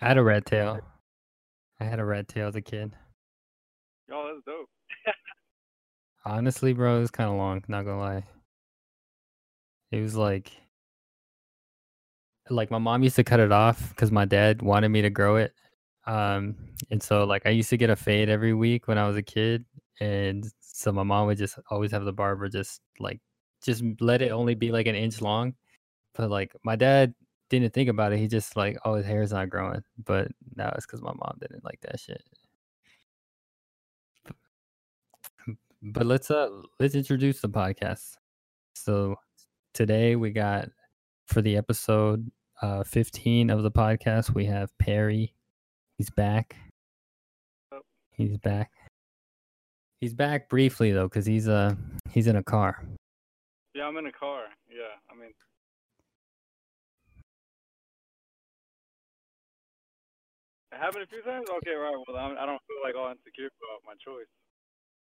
I had a red tail. I had a red tail as a kid. Oh, that's dope. Honestly, bro, it was kind of long. Not gonna lie. It was like, like my mom used to cut it off because my dad wanted me to grow it. Um, and so like I used to get a fade every week when I was a kid, and so my mom would just always have the barber just like just let it only be like an inch long. But like my dad didn't think about it. He just like, oh, his hair's not growing. But now it's because my mom didn't like that shit. But let's uh let's introduce the podcast. So today we got for the episode uh 15 of the podcast we have Perry. He's back. Oh. He's back. He's back briefly though cuz he's uh he's in a car. Yeah, I'm in a car. Yeah, I mean, it happened a few times. Okay, right. Well, I'm, I don't feel like all insecure about my choice.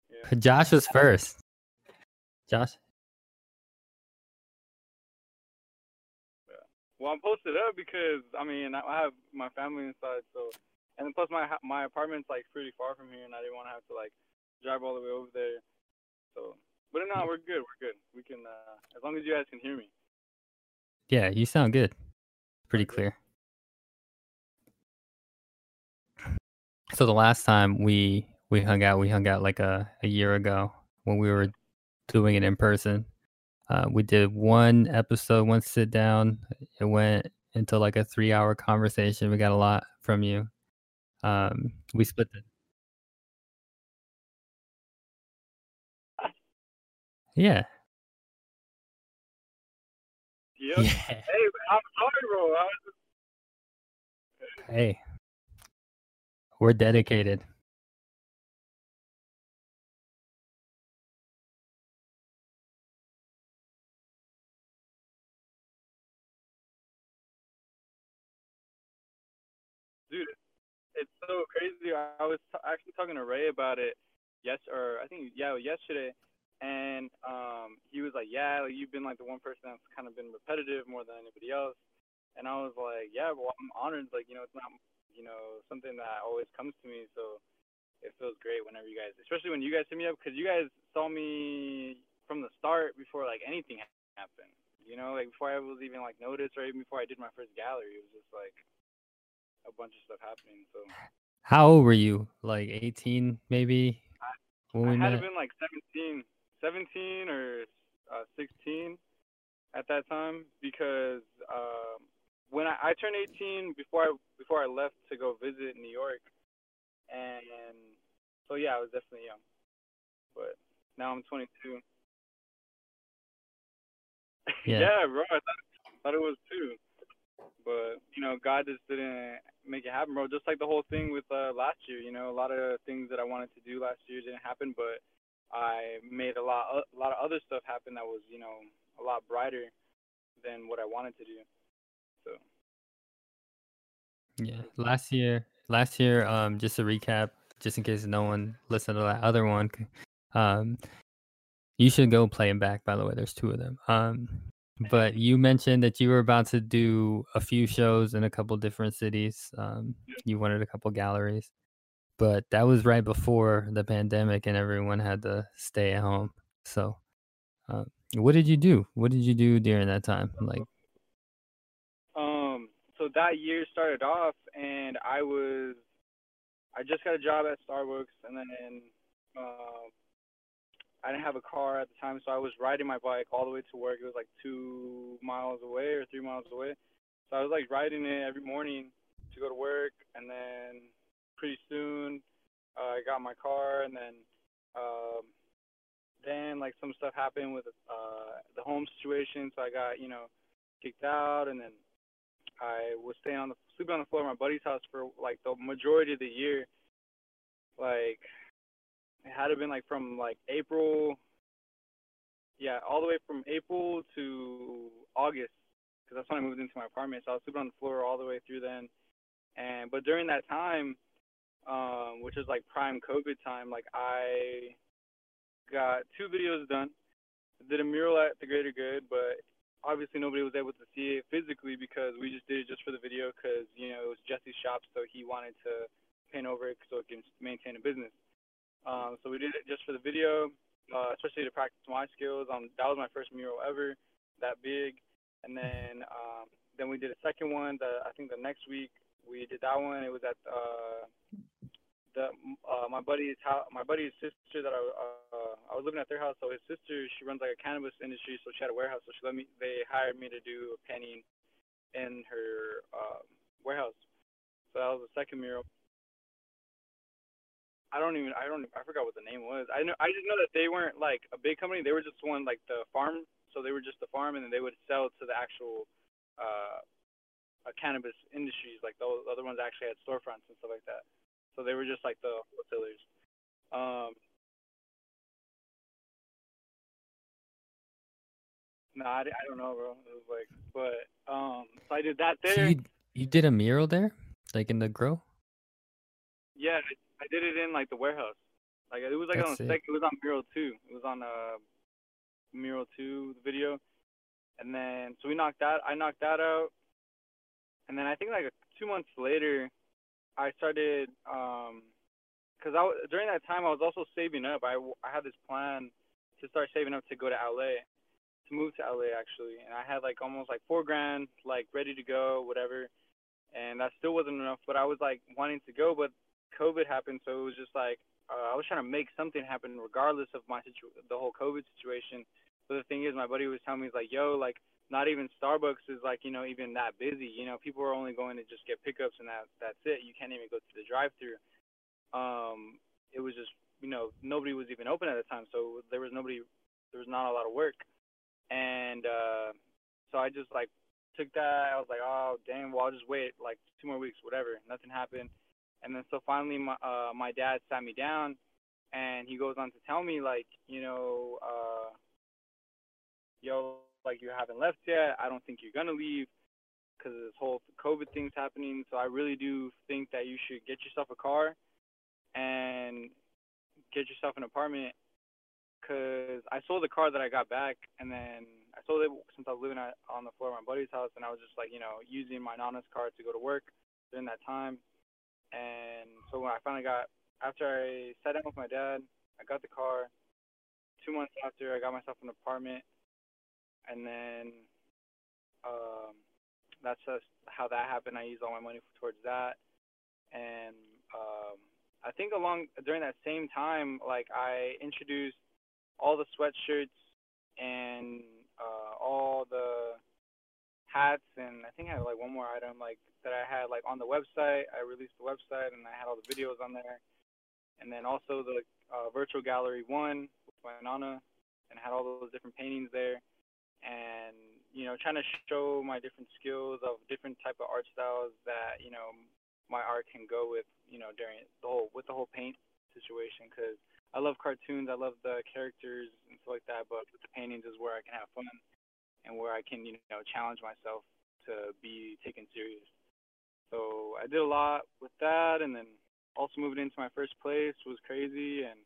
Yeah. Josh was first. Josh Yeah. Well, I'm posted up because I mean I I have my family inside, so and plus my my apartment's like pretty far from here, and I didn't want to have to like drive all the way over there. So, but no, we're good. We're good. We can uh, as long as you guys can hear me. Yeah, you sound good. Pretty clear. So the last time we we hung out, we hung out like a, a year ago when we were doing it in person. Uh, we did one episode, one sit down. It went into like a three hour conversation. We got a lot from you. Um, we split the Yeah. Yep. Yeah. Hey, I'm sorry, bro. I was Hey. We're dedicated. Dude, it's so crazy. I was t- actually talking to Ray about it yes or I think yeah yesterday, and um he was like, yeah, like, you've been like the one person that's kind of been repetitive more than anybody else, and I was like, yeah, well I'm honored. Like you know it's not you know something that always comes to me, so it feels great whenever you guys, especially when you guys hit me up because you guys saw me from the start before like anything happened. You know, like before I was even like noticed or even before I did my first gallery, it was just like a bunch of stuff happening. So How old were you? Like 18 maybe? I we had to met? been like 17, 17 or uh, 16 at that time because um, when I, I turned 18 before I before I left to go visit New York, and so yeah, I was definitely young. But now I'm 22. Yeah. yeah, bro. I thought, thought it was too. But you know, God just didn't make it happen, bro. Just like the whole thing with uh, last year. You know, a lot of things that I wanted to do last year didn't happen, but I made a lot, a lot of other stuff happen that was, you know, a lot brighter than what I wanted to do. So Yeah. Last year, last year, um, just to recap, just in case no one listened to that other one, um, you should go play them back. By the way, there's two of them. Um, but you mentioned that you were about to do a few shows in a couple different cities. Um, you wanted a couple galleries, but that was right before the pandemic and everyone had to stay at home. So, uh, what did you do? What did you do during that time? Like, so that year started off, and I was, I just got a job at Starbucks, and then um, I didn't have a car at the time, so I was riding my bike all the way to work. It was like two miles away or three miles away, so I was like riding it every morning to go to work, and then pretty soon uh, I got my car, and then um, then like some stuff happened with uh, the home situation, so I got you know kicked out, and then I was staying on the sleeping on the floor of my buddy's house for like the majority of the year. Like it had to been like from like April, yeah, all the way from April to August, because that's when I moved into my apartment. So I was sleeping on the floor all the way through then. And but during that time, um, which was like prime COVID time, like I got two videos done. Did a mural at the Greater Good, but obviously nobody was able to see it physically because we just did it just for the video because you know it was Jesse's shop, so he wanted to paint over it so it can maintain a business. Um, so we did it just for the video, uh, especially to practice my skills. Um, that was my first mural ever, that big. And then um, then we did a second one. The I think the next week we did that one. It was at uh, the uh, my buddy's house, my buddy's sister that I uh, I was living at their house. So his sister she runs like a cannabis industry, so she had a warehouse. So she let me they hired me to do a painting in her um, warehouse. So that was the second mural. I don't even I don't I forgot what the name was. I know I just know that they weren't like a big company. They were just one like the farm. So they were just the farm, and then they would sell to the actual uh, uh, cannabis industries. Like those other ones actually had storefronts and stuff like that. So they were just like the wholesalers. Um, no, I, I don't know, bro. It was like, but um, so I did that there. So you you did a mural there, like in the grow. Yeah, I, I did it in like the warehouse. Like it was like That's on the second. It was on mural two. It was on uh mural two the video, and then so we knocked that. I knocked that out, and then I think like two months later, I started um, cause I during that time I was also saving up. I I had this plan to start saving up to go to LA, to move to LA actually, and I had like almost like four grand like ready to go, whatever, and that still wasn't enough. But I was like wanting to go, but COVID happened, so it was just like uh, I was trying to make something happen regardless of my situ- the whole COVID situation. But the thing is, my buddy was telling me he's like, yo, like not even Starbucks is like you know even that busy. You know, people are only going to just get pickups and that that's it. You can't even go to the drive-through. Um, it was just you know nobody was even open at the time, so there was nobody. There was not a lot of work, and uh, so I just like took that. I was like, oh damn, well I'll just wait like two more weeks, whatever. Nothing happened, and then so finally my uh, my dad sat me down, and he goes on to tell me like you know. Uh, yo, like you haven't left yet. I don't think you're gonna leave because this whole COVID thing's happening. So I really do think that you should get yourself a car and get yourself an apartment. Cause I sold the car that I got back, and then I sold it since I was living at, on the floor of my buddy's house, and I was just like, you know, using my nana's car to go to work during that time. And so when I finally got, after I sat down with my dad, I got the car. Two months after, I got myself an apartment and then um, that's just how that happened. I used all my money towards that, and um, I think along during that same time, like I introduced all the sweatshirts and uh, all the hats, and I think I had like one more item like that I had like on the website. I released the website, and I had all the videos on there, and then also the uh, virtual gallery one with my nana, and had all those different paintings there and you know trying to show my different skills of different type of art styles that you know my art can go with you know during the whole with the whole paint situation because I love cartoons I love the characters and stuff like that but with the paintings is where I can have fun and where I can you know challenge myself to be taken serious. So I did a lot with that and then also moving into my first place was crazy and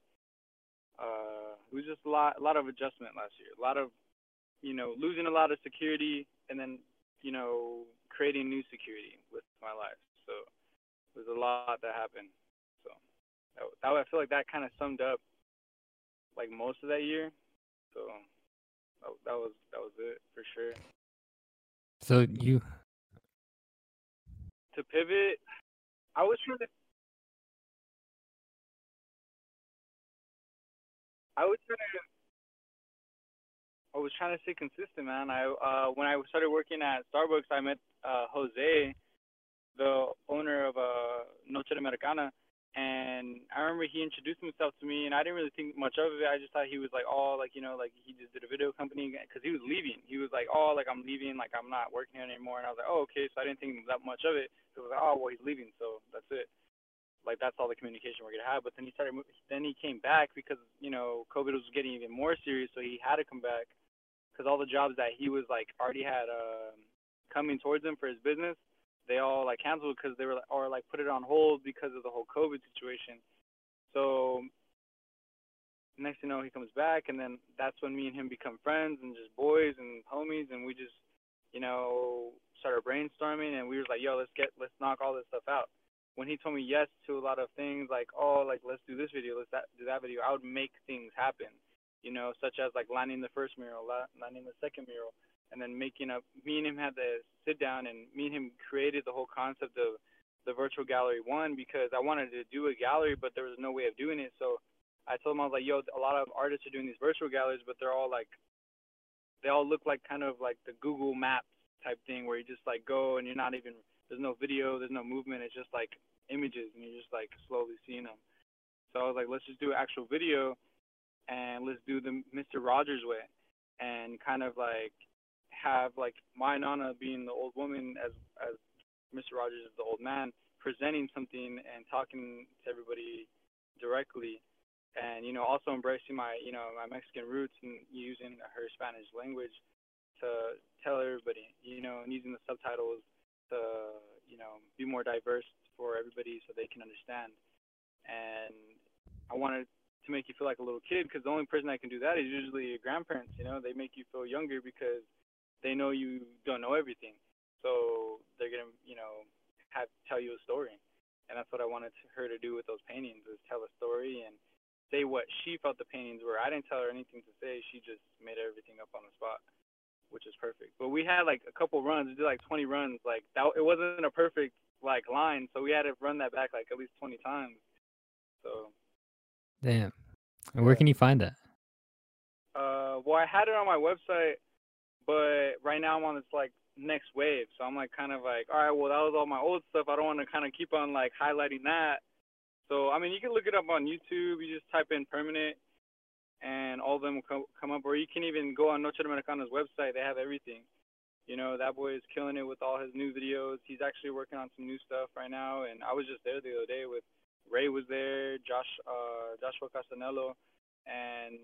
uh it was just a lot a lot of adjustment last year a lot of you know, losing a lot of security and then, you know, creating new security with my life. So there's a lot that happened. So that, that I feel like that kind of summed up like most of that year. So that, that was that was it for sure. So you To pivot, I was trying to. I was trying to I was trying to stay consistent, man. I uh when I started working at Starbucks, I met uh Jose, the owner of uh Noche de Americana, and I remember he introduced himself to me, and I didn't really think much of it. I just thought he was like, oh, like you know, like he just did a video company because he was leaving. He was like, oh, like I'm leaving, like I'm not working here anymore, and I was like, oh, okay. So I didn't think that much of it. So was like, oh, well, he's leaving, so that's it. Like that's all the communication we're gonna have. But then he started, then he came back because you know COVID was getting even more serious, so he had to come back because all the jobs that he was like already had uh, coming towards him for his business, they all like canceled because they were like, or like put it on hold because of the whole COVID situation. So next thing you know, he comes back, and then that's when me and him become friends and just boys and homies, and we just, you know, started brainstorming, and we was like, yo, let's get, let's knock all this stuff out. When he told me yes to a lot of things, like, oh, like let's do this video, let's that, do that video, I would make things happen, you know, such as like landing the first mural, landing the second mural, and then making up. Me and him had to sit down, and me and him created the whole concept of the virtual gallery one because I wanted to do a gallery, but there was no way of doing it, so I told him I was like, yo, a lot of artists are doing these virtual galleries, but they're all like, they all look like kind of like the Google Maps type thing where you just like go and you're not even there's no video, there's no movement, it's just like images and you're just like slowly seeing them. So I was like, let's just do actual video and let's do the Mr. Rogers way and kind of like have like my Nana being the old woman as as Mr. Rogers is the old man presenting something and talking to everybody directly and you know also embracing my you know my Mexican roots and using her Spanish language to tell everybody you know and using the subtitles to you know be more diverse for everybody so they can understand and I wanted to make you feel like a little kid because the only person that can do that is usually your grandparents you know they make you feel younger because they know you don't know everything so they're gonna you know have tell you a story and that's what I wanted her to do with those paintings is tell a story and say what she felt the paintings were. I didn't tell her anything to say. She just made everything up on the spot, which is perfect. But we had like a couple runs. We did like 20 runs. Like that, it wasn't a perfect like line, so we had to run that back like at least 20 times. So. Damn. Where can you find that? Uh, well, I had it on my website, but right now I'm on this like next wave. So I'm like kind of like, all right, well that was all my old stuff. I don't want to kind of keep on like highlighting that so I mean, you can look it up on YouTube. You just type in permanent, and all of them will co- come up. Or you can even go on Noche Americana's website. They have everything. You know, that boy is killing it with all his new videos. He's actually working on some new stuff right now. And I was just there the other day with Ray was there, Josh, uh, Joshua Castanello, and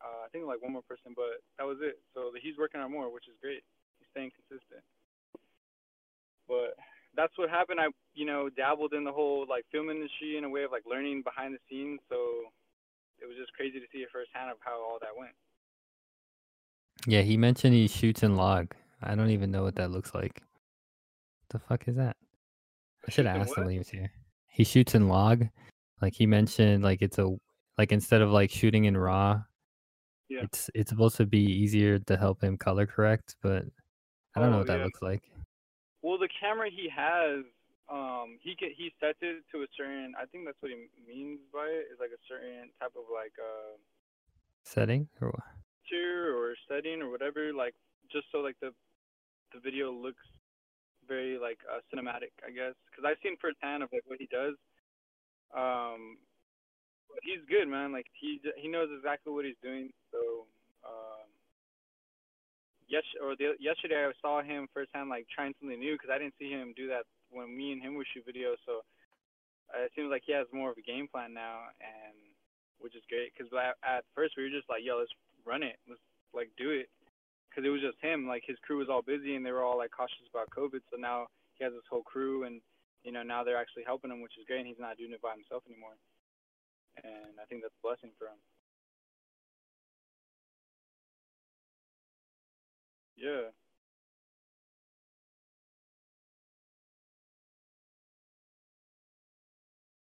uh, I think like one more person. But that was it. So he's working on more, which is great. He's staying consistent. But that's what happened. I, you know, dabbled in the whole like film industry in a way of like learning behind the scenes. So it was just crazy to see it firsthand of how all that went. Yeah, he mentioned he shoots in log. I don't even know what that looks like. What the fuck is that? I should have asked him when he was here. He shoots in log. Like he mentioned, like it's a like instead of like shooting in raw, yeah. it's it's supposed to be easier to help him color correct, but I don't oh, know what that looks like. Well, the camera he has, um, he can, he sets it to a certain. I think that's what he means by it. Is like a certain type of like uh setting or what? or setting or whatever. Like just so like the the video looks very like uh, cinematic, I guess. Because I've seen firsthand of like what he does. Um, he's good, man. Like he he knows exactly what he's doing. So um, yes or the, yesterday I saw him firsthand like trying something new because I didn't see him do that when me and him would shoot videos. So uh, it seems like he has more of a game plan now, and which is great. Because at, at first we were just like, yo, let's run it, let's like do it, because it was just him. Like his crew was all busy and they were all like cautious about COVID. So now he has this whole crew, and you know now they're actually helping him, which is great. And he's not doing it by himself anymore, and I think that's a blessing for him. Yeah.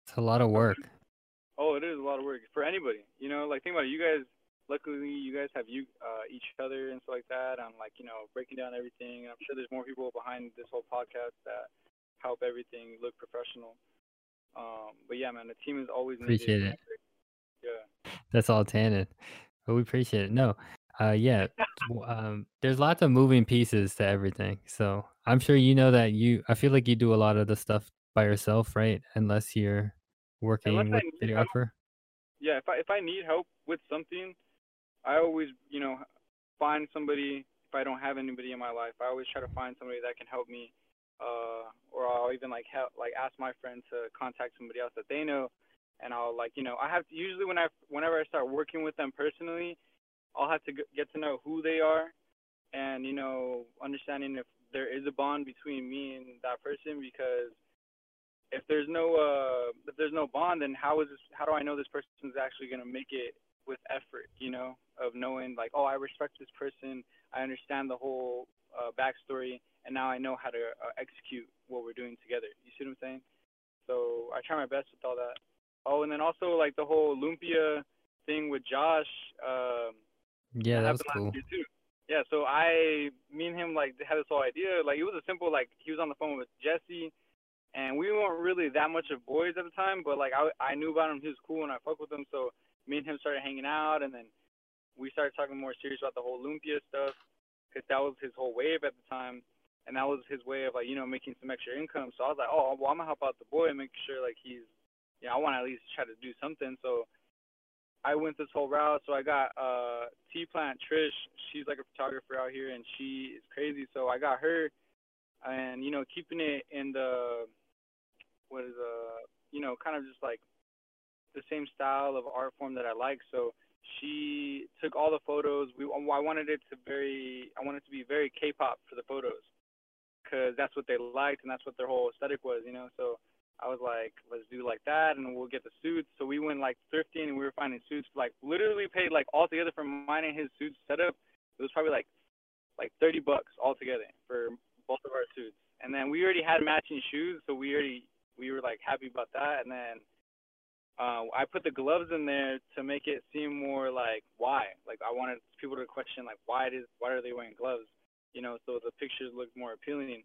It's a lot of work. Oh, it is a lot of work for anybody. You know, like think about it. You guys, luckily, you guys have you uh, each other and stuff like that. On like you know breaking down everything. And I'm sure there's more people behind this whole podcast that help everything look professional. Um, but yeah, man, the team is always appreciate needed. it. Yeah. That's all Tannon. But we appreciate it. No, uh, yeah. um, there's lots of moving pieces to everything. So I'm sure you know that you. I feel like you do a lot of the stuff by yourself, right? Unless you're working Unless with videographer. Yeah, if I if I need help with something, I always you know find somebody. If I don't have anybody in my life, I always try to find somebody that can help me. Uh, or I'll even like help like ask my friend to contact somebody else that they know, and I'll like you know I have to, usually when I whenever I start working with them personally I'll have to get to know who they are, and you know, understanding if there is a bond between me and that person. Because if there's no uh, if there's no bond, then how is this? How do I know this person's actually gonna make it with effort, you know, of knowing like, oh, I respect this person, I understand the whole uh, backstory, and now I know how to uh, execute what we're doing together. You see what I'm saying? So I try my best with all that. Oh, and then also like the whole lumpia thing with Josh. Um, Yeah, that was cool. year, too. Yeah, so I, me and him like had this whole idea. Like it was a simple like he was on the phone with Jesse, and we weren't really that much of boys at the time. But like I, I knew about him. He was cool, and I fucked with him. So me and him started hanging out, and then we started talking more serious about the whole lumpia stuff, because that was his whole wave at the time, and that was his way of like you know making some extra income. So I was like, oh, well I'm gonna help out the boy and make sure like he's, you know, I want to at least try to do something. So I went this whole route. So I got uh T Plant Trish. She's like a photographer out here, and she is crazy. So I got her, and you know, keeping it in the what is uh you know kind of just like the same style of art form that I like. So she took all the photos. We I wanted it to very I wanted it to be very K-pop for the photos, cause that's what they liked and that's what their whole aesthetic was, you know. So I was like, let's do like that, and we'll get the suits. So we went like thrifting, and we were finding suits. Like literally paid like all together for mine and his suits setup. It was probably like like thirty bucks altogether for both of our suits. And then we already had matching shoes, so we already we were like happy about that. And then uh, I put the gloves in there to make it seem more like why. Like I wanted people to question like why is why are they wearing gloves, you know, so the pictures look more appealing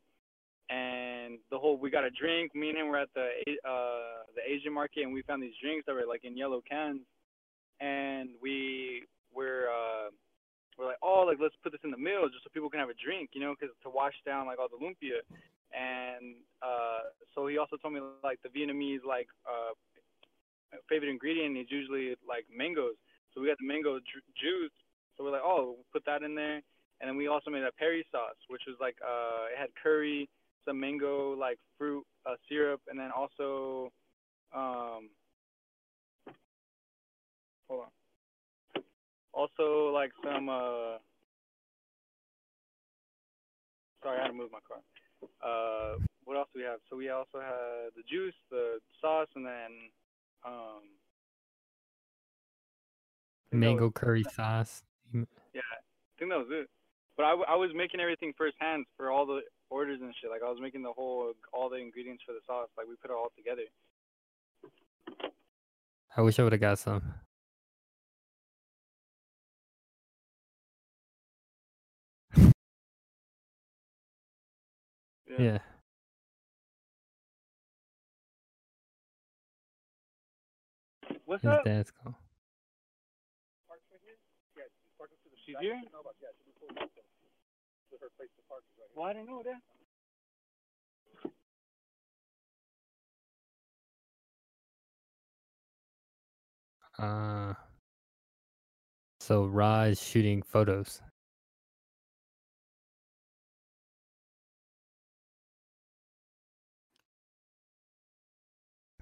and the whole we got a drink. Me and him were at the uh the Asian market and we found these drinks that were like in yellow cans, and we were uh we're like oh like let's put this in the middle just so people can have a drink, you know, because to wash down like all the lumpia, and uh so he also told me like the Vietnamese like uh favorite ingredient is usually like mangoes, so we got the mango ju- juice, so we're like oh we'll put that in there. And then we also made a peri sauce, which was like uh, it had curry, some mango like fruit uh, syrup, and then also um, hold on, also like some uh, sorry I had to move my car. Uh, what else do we have? So we also had the juice, the sauce, and then um, that was- Mango curry sauce. yeah, I think that was it. But I, I was making everything firsthand for all the orders and shit. Like I was making the whole all the ingredients for the sauce. Like we put it all together. I wish I would have got some. Yeah. What's His up? dad's call. She's here. Well, I didn't know that. Uh, so Ra is shooting photos.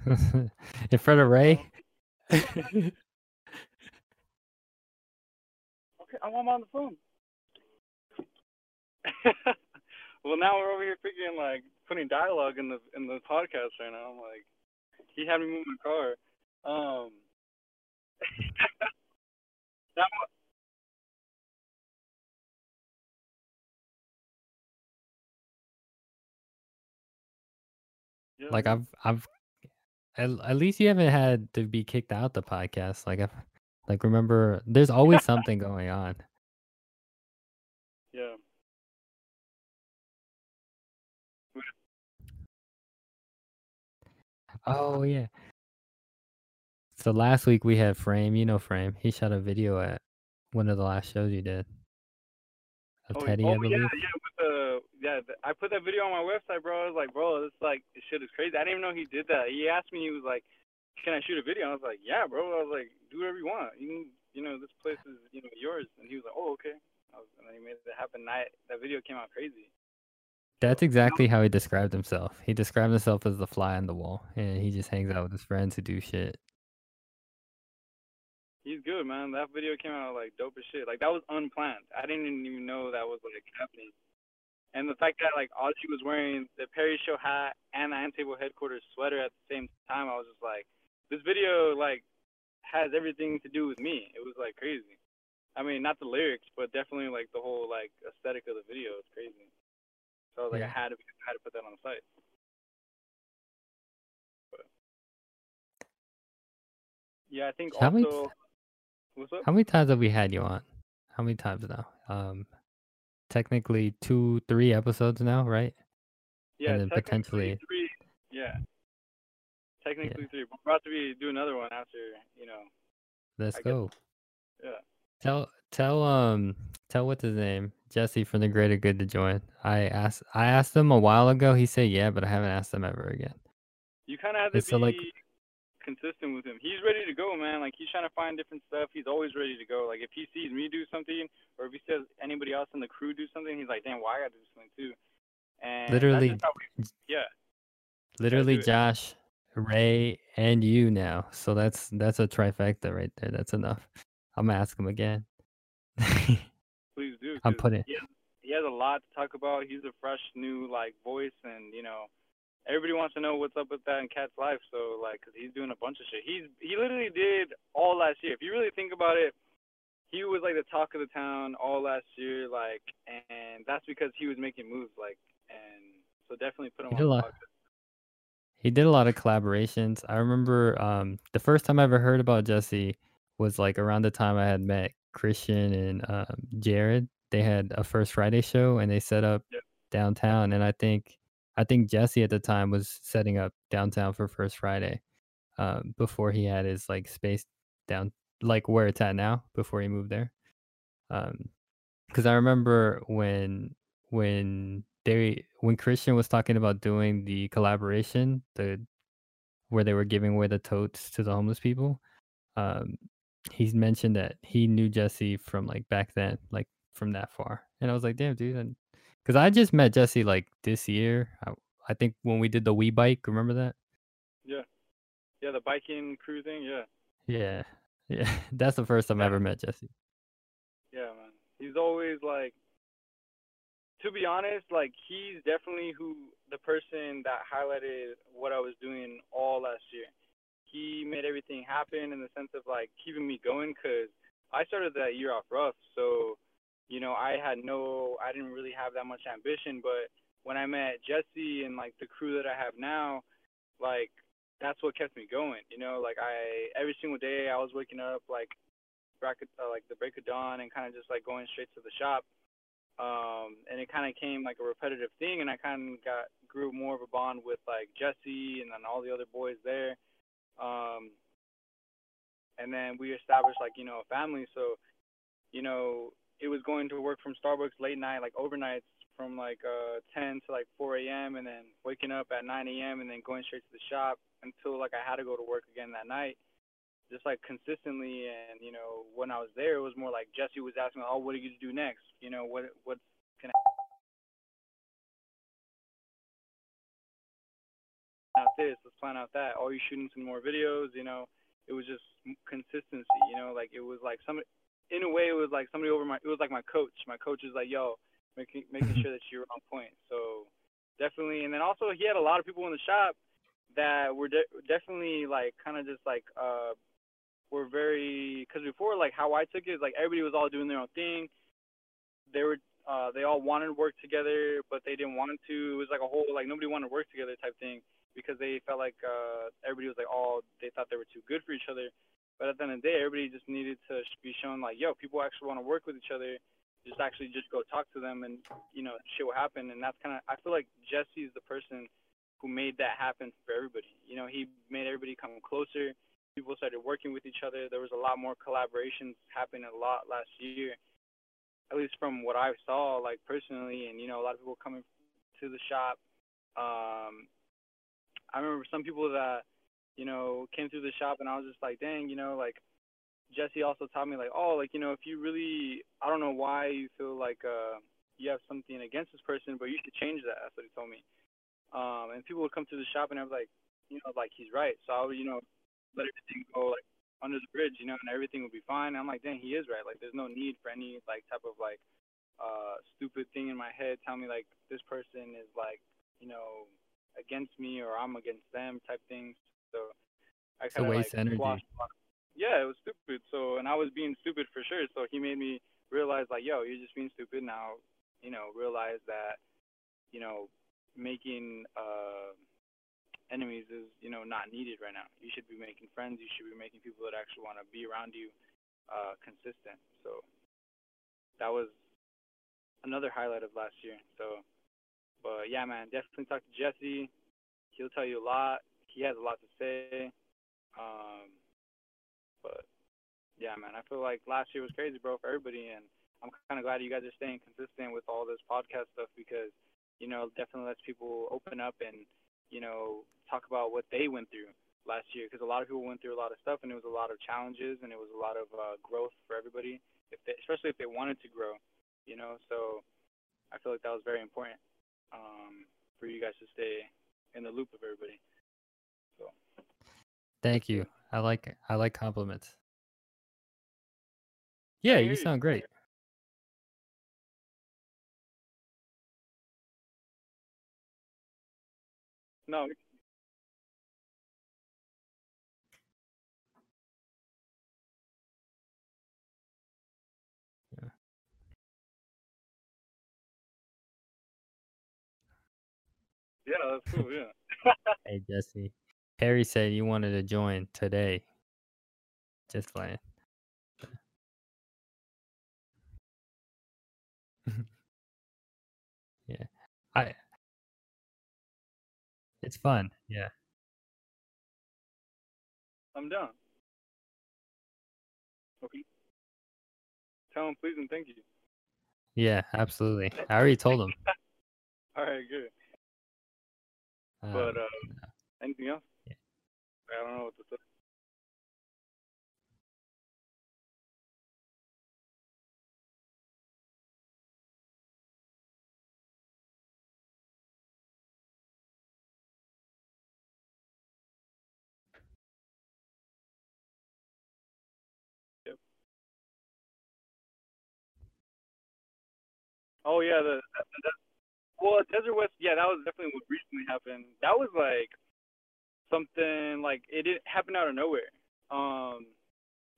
In front of Ray? Okay, I'm on the phone. well, now we're over here figuring like putting dialogue in the in the podcast right now. I'm like, he had me move my car. Um. that wa- yeah, like. I've I've at, at least you haven't had to be kicked out the podcast. Like I've like remember there's always something going on. yeah. Oh yeah. So last week we had Frame, you know Frame. He shot a video at one of the last shows you did. Of Oh, Teddy, oh I yeah, believe. yeah. With the yeah, I put that video on my website, bro. I was like, bro, this like this shit is crazy. I didn't even know he did that. He asked me, he was like, "Can I shoot a video?" I was like, "Yeah, bro." I was like, "Do whatever you want. You can, you know, this place is you know yours." And he was like, "Oh, okay." I was, and then he made it happen. That that video came out crazy. That's exactly how he described himself. He described himself as the fly on the wall, and he just hangs out with his friends who do shit. He's good, man. That video came out like dope as shit. Like that was unplanned. I didn't even know that was like happening. And the fact that like Ozzy was wearing the Perry Show hat and the Antable headquarters sweater at the same time, I was just like, this video like has everything to do with me. It was like crazy. I mean, not the lyrics, but definitely like the whole like aesthetic of the video is crazy. So I was like, Yeah. I had to I had to put that on the site. But, yeah, I think How many also. What's up? How many times have we had you on? How many times now? Um, technically two, three episodes now, right? Yeah, then potentially- three. Yeah, technically three. We're about to be do another one after you know. Let's I guess- go. Yeah. Tell tell um tell what's his name Jesse from the Greater Good to join. I asked I asked him a while ago. He said yeah, but I haven't asked him ever again. You kind of have to And so, like- consistent with him. He's ready to go, man. Like he's trying to find different stuff. He's always ready to go. Like if he sees me do something, or if he says anybody else in the crew do something, he's like, damn, why I gotta do something too. And Literally- we- yeah, Literally. Josh, Ray, and you now. So that's that's a trifecta right there. That's enough. I'm gonna ask him again. please do. I'm putting He has, he has a lot to talk about. He's a fresh new like voice, and you know, everybody wants to know what's up with that in Cat's life. So like, cause he's doing a bunch of shit. He's he literally did all last year. If you really think about it, he was like the talk of the town all last year. Like, and that's because he was making moves. Like, and so definitely put him He on lot. He did a lot of collaborations. I remember um, the first time I ever heard about Jesse was like around the time I had met Christian and um, Jared. They had a First Friday show and they set up Yep. downtown. And I think I think Jesse at the time was setting up downtown for First Friday um, before he had his like space down like where it's at now before he moved there. Um, because I remember when when they when Christian was talking about doing the collaboration, the where they were giving away the totes to the homeless people, um, he's mentioned that he knew Jesse from like back then, like from that far, and I was like, damn, dude, because I just met Jesse like this year. I, I think when we did the We Bike, remember that? Yeah, yeah, the biking cruising. Yeah, Yeah, yeah, that's the first time I ever met Jesse. Yeah, man. He's always like to be honest, like he's definitely who the person that highlighted what I was doing all last year. He made everything happen in the sense of like keeping me going cuz I started that year off rough, so you know, I had no I didn't really have that much ambition, but when I met Jesse and like the crew that I have now, like that's what kept me going, you know, like I every single day I was waking up like break of, uh, like the break of dawn and kind of just like going straight to the shop. Um, and it kind of came like a repetitive thing, and I kind of got grew more of a bond with like Jesse and then all the other boys there. Um, and then we established like you know a family. So, you know, it was going to work from Starbucks late night, like overnights from like uh 10 to like 4 a.m. and then waking up at 9 a.m. and then going straight to the shop until like I had to go to work again that night just like consistently and you know when I was there it was more like Jesse was asking oh what are you gonna do next you know what what's gonna out this let's plan out that are you shooting some more videos you know it was just consistency you know like it was like some in a way it was like somebody over my it was like my coach my coach is like yo making making sure that you're on point so definitely and then also he had a lot of people in the shop that were de- definitely like kind of just like uh were very because before like how I took it is like everybody was all doing their own thing. They were uh they all wanted to work together, but they didn't want to. It was like a whole like nobody wanted to work together type thing because they felt like uh everybody was like all they thought they were too good for each other. But at the end of the day, everybody just needed to be shown like yo, people actually want to work with each other. Just actually just go talk to them and you know shit will happen. And that's kind of I feel like Jesse's the person who made that happen for everybody. You know, he made everybody come closer people started working with each other. There was a lot more collaborations happening a lot last year, at least from what I saw, like personally, and you know, a lot of people coming to the shop. Um, I remember some people that you know came through the shop, and I was just like, dang, you know, like Jesse also taught me like, oh, like you know, if you really, I don't know why you feel like uh you have something against this person, but you should change that. That's what he told me. Um, and people would come to the shop, and I was like, you know, like he's right. So I would, you know, let everything go like under the bridge, you know, and everything would be fine. I'm like, dang, he is right. Like, there's no need for any like type of like uh stupid thing in my head telling me like this person is like, you know, against me or I'm against them type things. So I kind of waste like energy. yeah, it was stupid. So, and I was being stupid for sure. So he made me realize like, yo, you're just being stupid now. You know, realize that, you know, making uh, enemies is you know not needed right now. You should be making friends. You should be making people that actually want to be around you, uh, consistent. So that was another highlight of last year. So, but yeah, man, definitely talk to Jesse. He'll tell you a lot. He has a lot to say. Um, but yeah, man, I feel like last year was crazy, bro, for everybody, and I'm kind of glad you guys are staying consistent with all this podcast stuff because you know, definitely lets people open up and, you know, talk about what they went through last year because a lot of people went through a lot of stuff and it was a lot of challenges and it was a lot of uh, growth for everybody, if they, especially if they wanted to grow, you know. So I feel like that was very important um, for you guys to stay in the loop of everybody. So. Thank you. I like I like compliments. Yeah, you sound great. No. Yeah. Yeah, that's cool. Yeah. Hey Jesse, Harry said you wanted to join today. Just playing. yeah, I. It's fun. Yeah. I'm down. Okay. Tell him please and thank you. Yeah, absolutely. I already told him. All right, good. Um, But uh, anything else? I don't know what to say. Oh yeah, the, the, the well, Desert West. Yeah, that was definitely what recently happened. That was like something like it didn't happen out of nowhere. Um,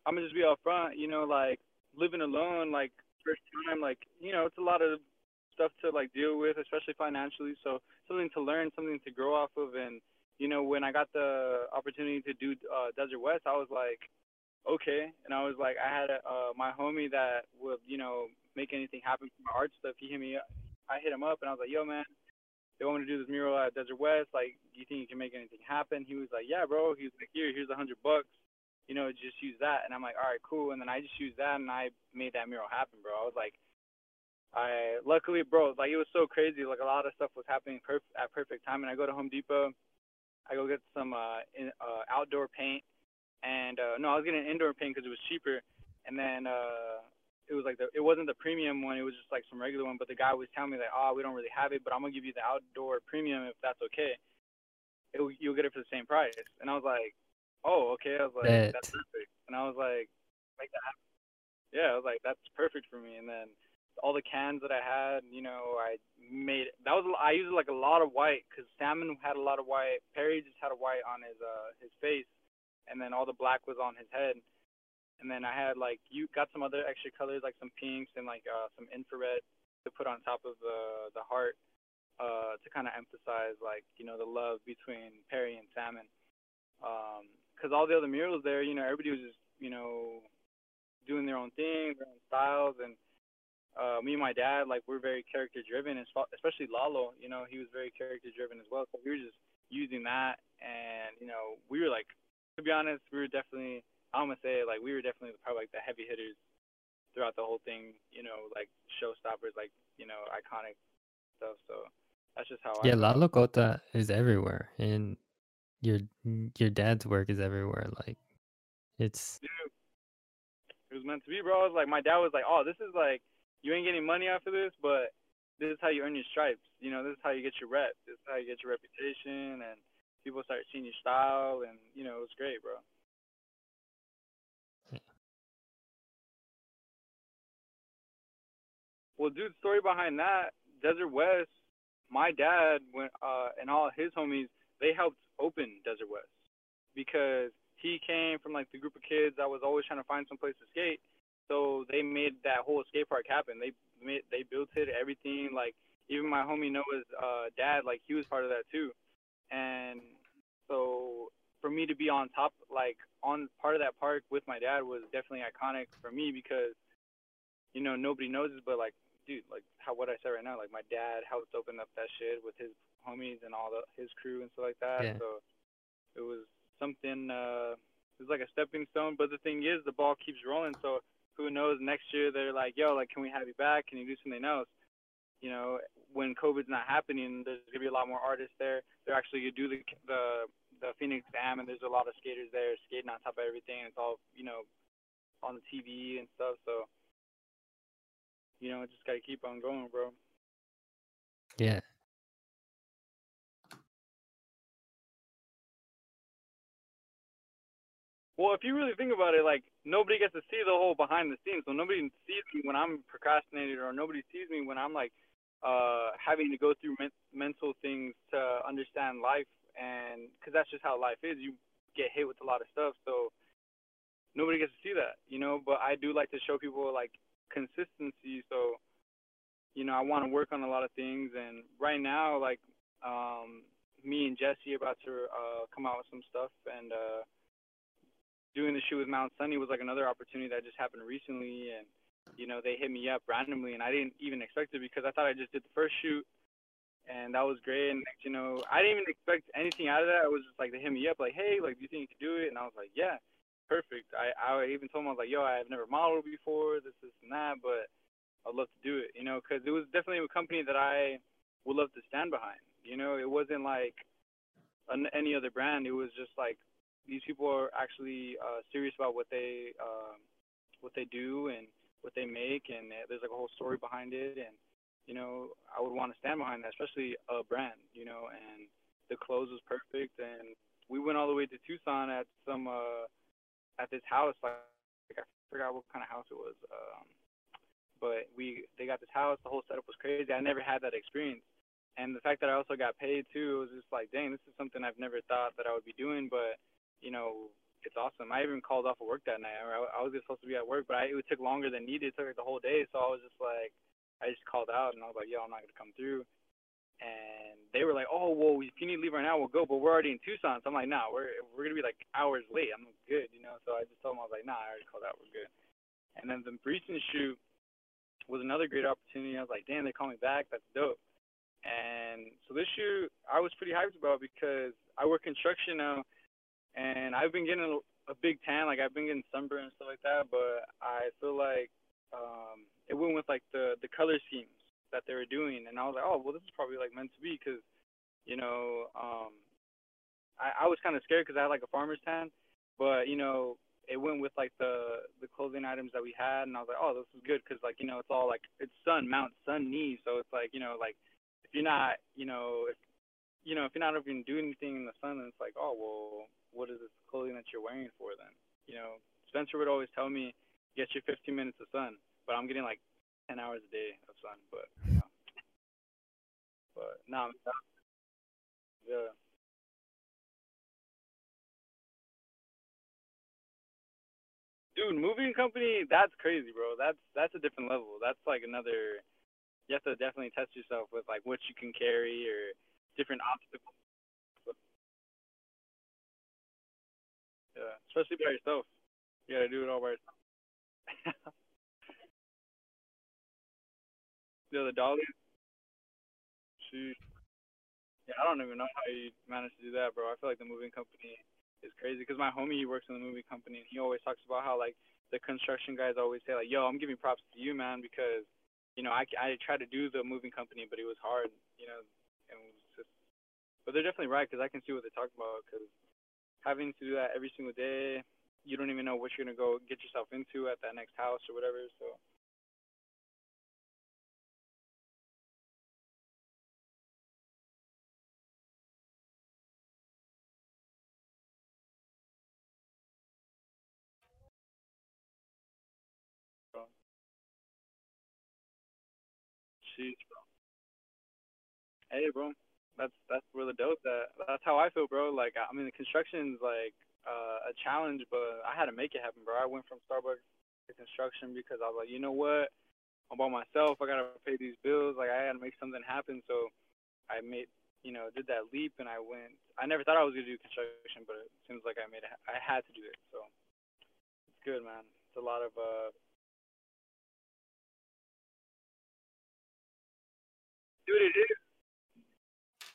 I'm gonna just be upfront. You know, like living alone, like first time, like you know, it's a lot of stuff to like deal with, especially financially. So something to learn, something to grow off of, and you know, when I got the opportunity to do uh, Desert West, I was like, okay, and I was like, I had a, uh, my homie that would, you know, make anything happen for my art stuff. He hit me, up. I hit him up, and I was like, yo, man, they want me to do this mural at Desert West. Like, do you think you can make anything happen? He was like, yeah, bro. He was like, here, here's a hundred bucks. You know, just use that. And I'm like, all right, cool. And then I just used that, and I made that mural happen, bro. I was like, I luckily, bro, like it was so crazy. Like a lot of stuff was happening perf- at perfect time. And I go to Home Depot, I go get some uh, in, uh outdoor paint, and uh no, I was getting indoor paint because it was cheaper. And then uh it was like the it wasn't the premium one, it was just like some regular one. But the guy was telling me like, oh, we don't really have it, but I'm gonna give you the outdoor premium if that's okay. It, you'll get it for the same price. And I was like, oh, okay. I was like, Bet. that's perfect. And I was like, make that happen. Yeah, I was like, that's perfect for me. And then all the cans that I had, you know, I made that was I used like a lot of white because Salmon had a lot of white. Perry just had a white on his uh his face, and then all the black was on his head. And then I had like you got some other extra colors like some pinks and like uh some infrared to put on top of the the heart uh to kind of emphasize like you know the love between Perry and Salmon. Um, because all the other murals there, you know, everybody was just you know doing their own thing, their own styles, and uh, me and my dad, like we're very character driven, especially Lalo, you know, he was very character driven as well. So we were just using that, and you know, we were like, to be honest, we were definitely, I'm gonna say, like we were definitely probably like the heavy hitters throughout the whole thing. You know, like showstoppers, like you know, iconic stuff. So that's just how I Yeah, I. Lalo Cota is everywhere, and your your dad's work is everywhere. Like, it's Dude, it was meant to be, bro. I was like, my dad was like, oh, this is like, you ain't getting money off of this, but this is how you earn your stripes. You know, this is how you get your rep. This is how you get your reputation, and people start seeing your style, and you know, it was great, bro. Well, dude, story behind that, Desert West, my dad went uh and all his homies, they helped open Desert West because he came from like the group of kids that was always trying to find some place to skate. So they made that whole skate park happen. They made they built it, everything. Like even my homie Noah's uh, dad, like he was part of that too. And so for me to be on top, like on part of that park with my dad, was definitely iconic for me because you know nobody knows it, but like dude, like how what I said right now, like my dad helped open up that shit with his homies and all the his crew and stuff like that. Yeah. So it was something. uh It was like a stepping stone. But the thing is, the ball keeps rolling. So who knows? Next year they're like, yo, like, can we have you back? Can you do something else? You know, when COVID's not happening, there's gonna be a lot more artists there. They're actually gonna do the the the Phoenix Dam, and there's a lot of skaters there skating on top of everything. It's all you know on the TV and stuff. So you know, I just gotta keep on going, bro. Yeah. Well, if you really think about it, like nobody gets to see the whole behind the scenes, so nobody sees me when I'm procrastinating, or nobody sees me when I'm like uh having to go through men- mental things to understand life, and because that's just how life is. You get hit with a lot of stuff, so nobody gets to see that, you know. But I do like to show people like consistency, so you know I want to work on a lot of things, and right now, like um me and Jesse about to uh come out with some stuff, and uh doing the shoot with Mount Sunny was like another opportunity that just happened recently, and you know they hit me up randomly, and I didn't even expect it because I thought I just did the first shoot, and that was great. And you know, I didn't even expect anything out of that. It was just like they hit me up, like, hey, like, do you think you can do it? And I was like, yeah, perfect. I I even told him, I was like, yo, I've never modeled before, this, this, and that, but I'd love to do it, you know, because it was definitely a company that I would love to stand behind. You know, it wasn't like an, any other brand. It was just like these people are actually uh, serious about what they uh, what they do and what they make, and there's like a whole story behind it. And you know, I would want to stand behind that, especially a brand. You know, and the clothes was perfect, and we went all the way to Tucson at some uh, at this house. Like, like I forgot what kind of house it was, um, but we they got this house. The whole setup was crazy. I never had that experience. And the fact that I also got paid too, was just like, dang, this is something I've never thought that I would be doing. But you know, it's awesome. I even called off of work that night. I, I was just supposed to be at work, but I, it took longer than needed. It took like the whole day, so I was just like, I just called out and I was like, yo, I'm not gonna come through. And they were like, oh, well, if you need to leave right now, we'll go. But we're already in Tucson, so I'm like, nah, we're we're gonna be like hours late. I'm good, you know. So I just told them I was like, nah, I already called out. We're good. And then the recent shoot was another great opportunity. I was like, damn, they called me back. That's dope. And so this shoot, I was pretty hyped about because I work construction now and I've been getting a, a big tan, like I've been getting sunburn and stuff like that. But I feel like um, it went with like the the color schemes that they were doing, and I was like, oh well, this is probably like meant to be because you know um, I I was kind of scared because I had like a farmer's tan, but you know it went with like the the clothing items that we had, and I was like, oh, this is good because like you know it's all like it's sun mount sun knee, so it's like you know like if you're not you know if you know if you're not even doing anything in the sun, then it's like oh well what is this clothing that you're wearing for then? You know, Spencer would always tell me, get your 15 minutes of sun, but I'm getting like 10 hours a day of sun, but, you know. But, no, nah, yeah. Dude, moving company, that's crazy, bro. That's that's a different level. That's like another. You have to definitely test yourself with like what you can carry or different obstacles. Yeah, especially by yourself. You gotta do it all by yourself. the dolly. Shoot. Yeah, I don't even know how you managed to do that, bro. I feel like the moving company is crazy because my homie he works in the moving company and he always talks about how like the construction guys always say like, "Yo, I'm giving props to you, man," because you know I I tried to do the moving company, but it was hard, you know, and it was just. But they're definitely right because I can see what they're talking about because having to do that every single day, you don't even know what you're gonna go get yourself into at that next house or whatever. So. Hey, bro. that's that's really dope. That that's how I feel, bro. Like I mean, the construction's like uh, a challenge, but I had to make it happen, bro. I went from Starbucks to construction because I was like, you know what? I'm by myself. I gotta pay these bills. Like I gotta make something happen. So I made, you know, did that leap, and I went. I never thought I was gonna do construction, but it seems like I made it. I had to do it. So it's good, man. It's a lot of uh. Dude, it is.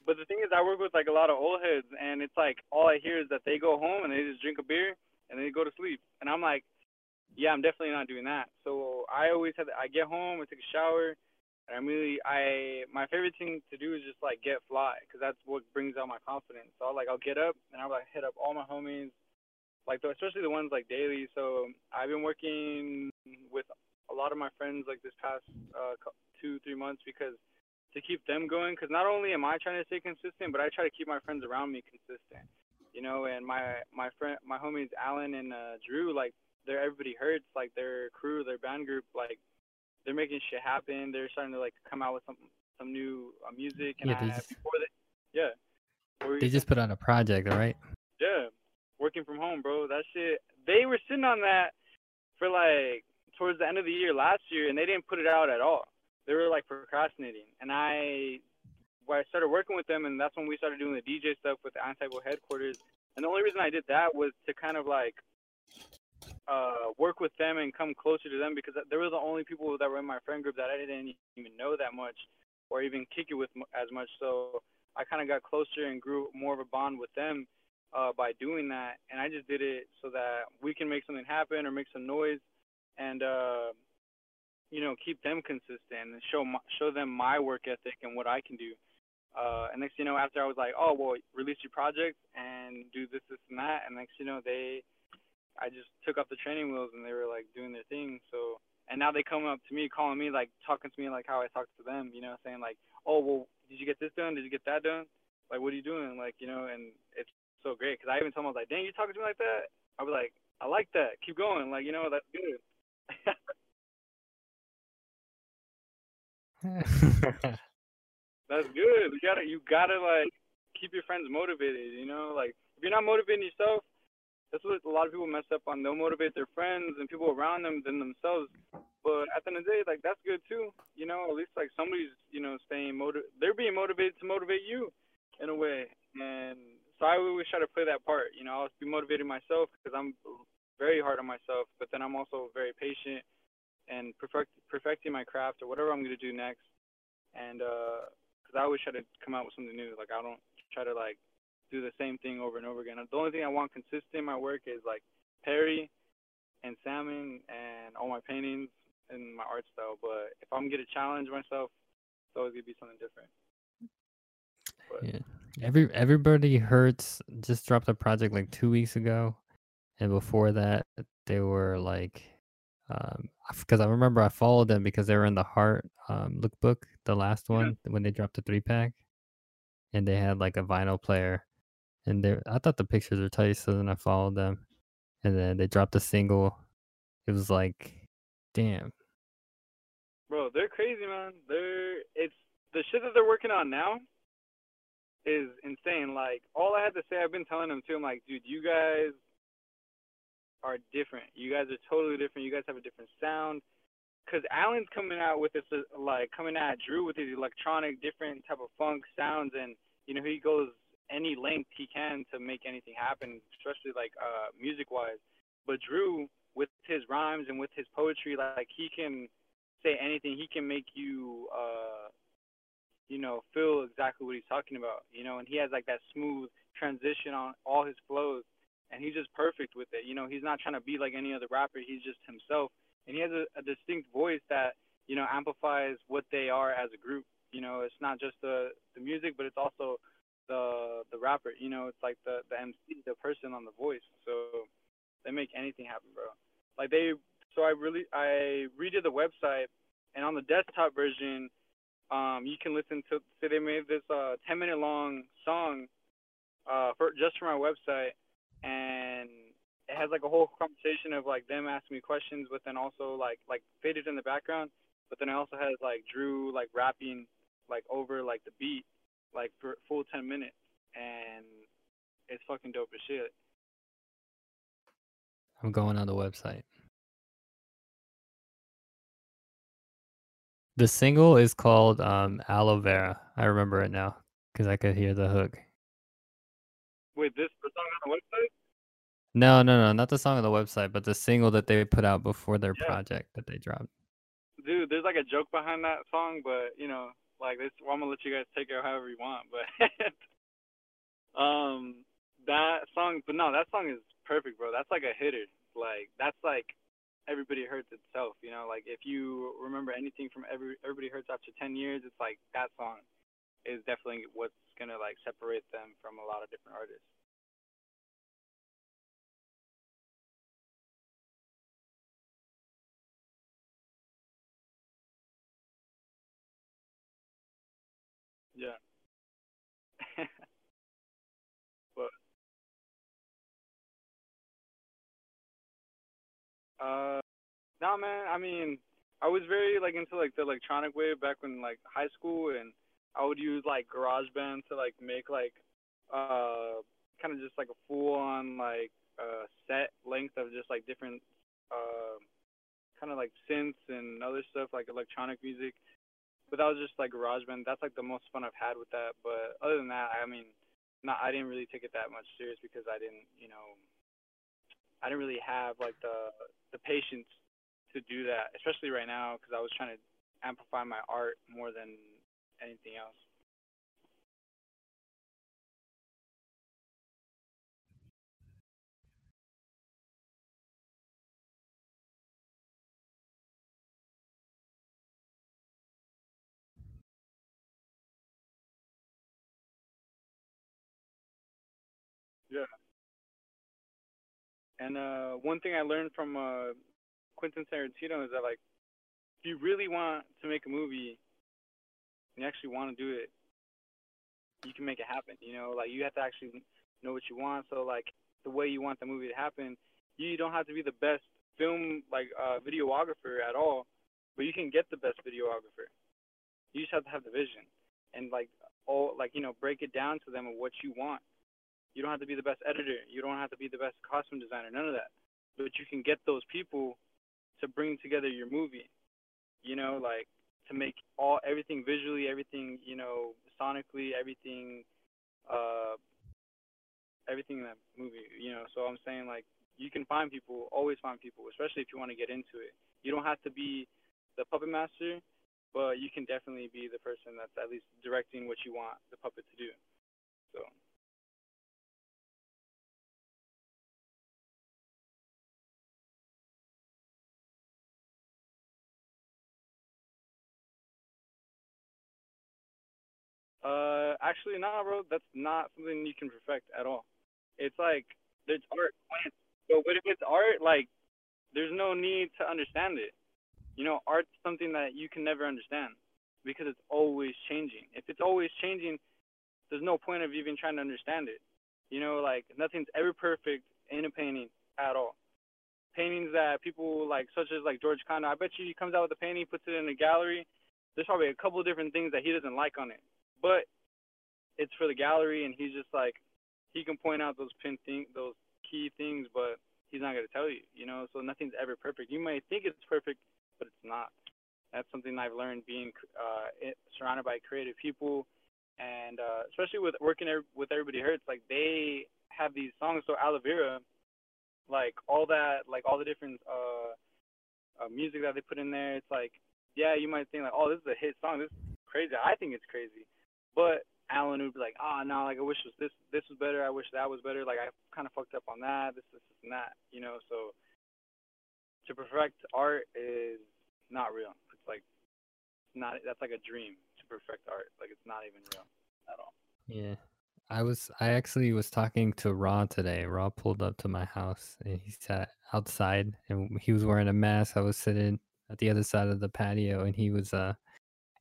But the thing is, I work with like a lot of old heads, and it's like all I hear is that they go home and they just drink a beer and they go to sleep, and I'm like, yeah, I'm definitely not doing that. So I always have. I get home, I take a shower, and I'm really. I my favorite thing to do is just like get fly, cause that's what brings out my confidence. So I'll, like I'll get up and I'll like hit up all my homies, like the, especially the ones like daily. So I've been working with a lot of my friends like this past uh, two three months because to keep them going. Because not only am I trying to stay consistent, but I try to keep my friends around me consistent. You know, and my my friend, my homies Alan and uh, Drew, like they're everybody hurts, like their crew, their band group, like they're making shit happen. They're starting to like come out with some some new uh, music. And Yeah, they I, just- before they, yeah. What were you They just put on a project, all right? yeah, working from home, bro. That shit. They were sitting on that for like towards the end of the year last year, and they didn't put it out at all. They were like procrastinating, and I, when I started working with them, and that's when we started doing the DJ stuff with the Antigo headquarters. And the only reason I did that was to kind of like uh, work with them and come closer to them because they were the only people that were in my friend group that I didn't even know that much or even kick it with as much. So I kind of got closer and grew more of a bond with them uh, by doing that. And I just did it so that we can make something happen or make some noise and, uh, you know, keep them consistent and show my, show them my work ethic and what I can do. Uh, and next, you know, after I was like, oh, well, release your project and do this, this, and that. And next, you know, they, I just took off the training wheels and they were like doing their thing. So, and now they come up to me, calling me, like talking to me like how I talked to them, you know, saying like, oh, well, did you get this done? Did you get that done? Like, what are you doing? Like, you know, and it's so great because I even told them I was like, dang, you talking to me like that? I was like, I like that. Keep going. Like, you know, that's good. That's good. You gotta you gotta like keep your friends motivated, you know? Like if you're not motivating yourself, that's what a lot of people mess up on. They'll motivate their friends and people around them than themselves. But at the end of the day, like that's good too. You know, at least like somebody's, you know, staying motivated. they're being motivated to motivate you in a way. And so I always try to play that part. You know, I'll be motivating myself because I'm very hard on myself, but then I'm also very patient and perfect perfecting my craft or whatever I'm gonna do next. And uh, because I always try to come out with something new. Like I don't try to like do the same thing over and over again. The only thing I want consistent in my work is like Perry and salmon and all my paintings and my art style. But if I'm gonna challenge myself, it's always gonna be something different. But Yeah. Every everybody hurts just dropped a project like two weeks ago, and before that they were like, um, because I remember I followed them because they were in the Heart um lookbook, the last Yeah. one when they dropped the three pack, and they had like a vinyl player, and they I thought the pictures were tight, so then I followed them, and then they dropped a single. It was like, damn, bro, they're crazy, man. They're it's the shit that they're working on now is insane. Like all I had to say, I've been telling them too. I'm like, dude, you guys are different. You guys are totally different. You guys have a different sound. Cause Alan's coming out with this, like coming at Drew with his electronic, different type of funk sounds, and you know he goes any length he can to make anything happen, especially like uh music wise. But Drew, with his rhymes and with his poetry, like he can say anything. He can make you, uh, you know, feel exactly what he's talking about. You know, and he has like that smooth transition on all his flows, and he's just perfect with it. You know, he's not trying to be like any other rapper. He's just himself, and he has a, a distinct voice that you know amplifies what they are as a group. You know, it's not just the the music, but it's also the the rapper. You know, it's like the the MC, the person on the voice. So they make anything happen, bro. Like they, so I really I redid the website, and on the desktop version, um, you can listen to. So they made this uh 10 minute long song, uh, for just for my website, and it has like a whole conversation of like them asking me questions, but then also like like faded in the background. But then it also has like Drew like rapping like over like the beat like for full ten minutes, and it's fucking dope as shit. I'm going on the website. The single is called um, Aloe Vera. I remember it now because I could hear the hook. Wait, this the song on the website? No, no, no, not the song on the website, but the single that they put out before their Yeah. project that they dropped. Dude, there's like a joke behind that song, but you know, like this, well, I'm gonna let you guys take it however you want. But um, that song, but no, that song is perfect, bro. That's like a hitter. Like that's like everybody hurts itself. You know, like if you remember anything from every everybody hurts after 10 years, it's like that song is definitely what's gonna like separate them from a lot of different artists. Yeah. but uh, nah, man. I mean, I was very like into like the electronic wave back when like high school, and I would use like GarageBand to like make like uh kind of just like a full on like uh set length of just like different uh kind of like synths and other stuff like electronic music. But that was just like GarageBand. That's like the most fun I've had with that. But other than that, I mean, not I didn't really take it that much serious because I didn't, you know, I didn't really have like the the patience to do that, especially right now because I was trying to amplify my art more than anything else. Yeah. And uh, one thing I learned from uh, Quentin Tarantino is that like, if you really want to make a movie, you actually want to do it, you can make it happen. You know, like you have to actually know what you want. So like the way you want the movie to happen, you don't have to be the best film like uh, videographer at all, but you can get the best videographer. You just have to have the vision and like all like you know break it down to them of what you want. You don't have to be the best editor. You don't have to be the best costume designer. None of that. But you can get those people to bring together your movie. You know, like to make all everything visually, everything you know, sonically, everything, uh, everything in that movie. You know, so I'm saying like you can find people, always find people, especially if you want to get into it. You don't have to be the puppet master, but you can definitely be the person that's at least directing what you want the puppet to do. So. Actually, nah, bro. That's not something you can perfect at all. It's like it's art. But what if it's art? Like, there's no need to understand it. You know, art's something that you can never understand because it's always changing. If it's always changing, there's no point of even trying to understand it. You know, like nothing's ever perfect in a painting at all. Paintings that people like, such as like George Condo, I bet you he comes out with a painting, puts it in a gallery. There's probably a couple different things that he doesn't like on it but it's for the gallery, and he's just like he can point out those pin thing, those key things, but he's not gonna tell you, you know. So nothing's ever perfect. You might think it's perfect, but it's not. That's something I've learned being uh, surrounded by creative people, and uh, especially with working with Everybody Hurts. Like they have these songs. So Aloe Vera, like all that, like all the different uh, uh, music that they put in there. It's like, yeah, you might think like, oh, this is a hit song. This is crazy. I think it's crazy. But Alan would be like, oh no, like I wish was this this was better. I wish that was better. Like I kind of fucked up on that. This, this, this, and that. You know, so to perfect art is not real. It's like not. That's like a dream to perfect art. Like it's not even real at all. Yeah. I was I actually was talking to Raw today. Raw pulled up to my house and he sat outside and he was wearing a mask. I was sitting at the other side of the patio and he was uh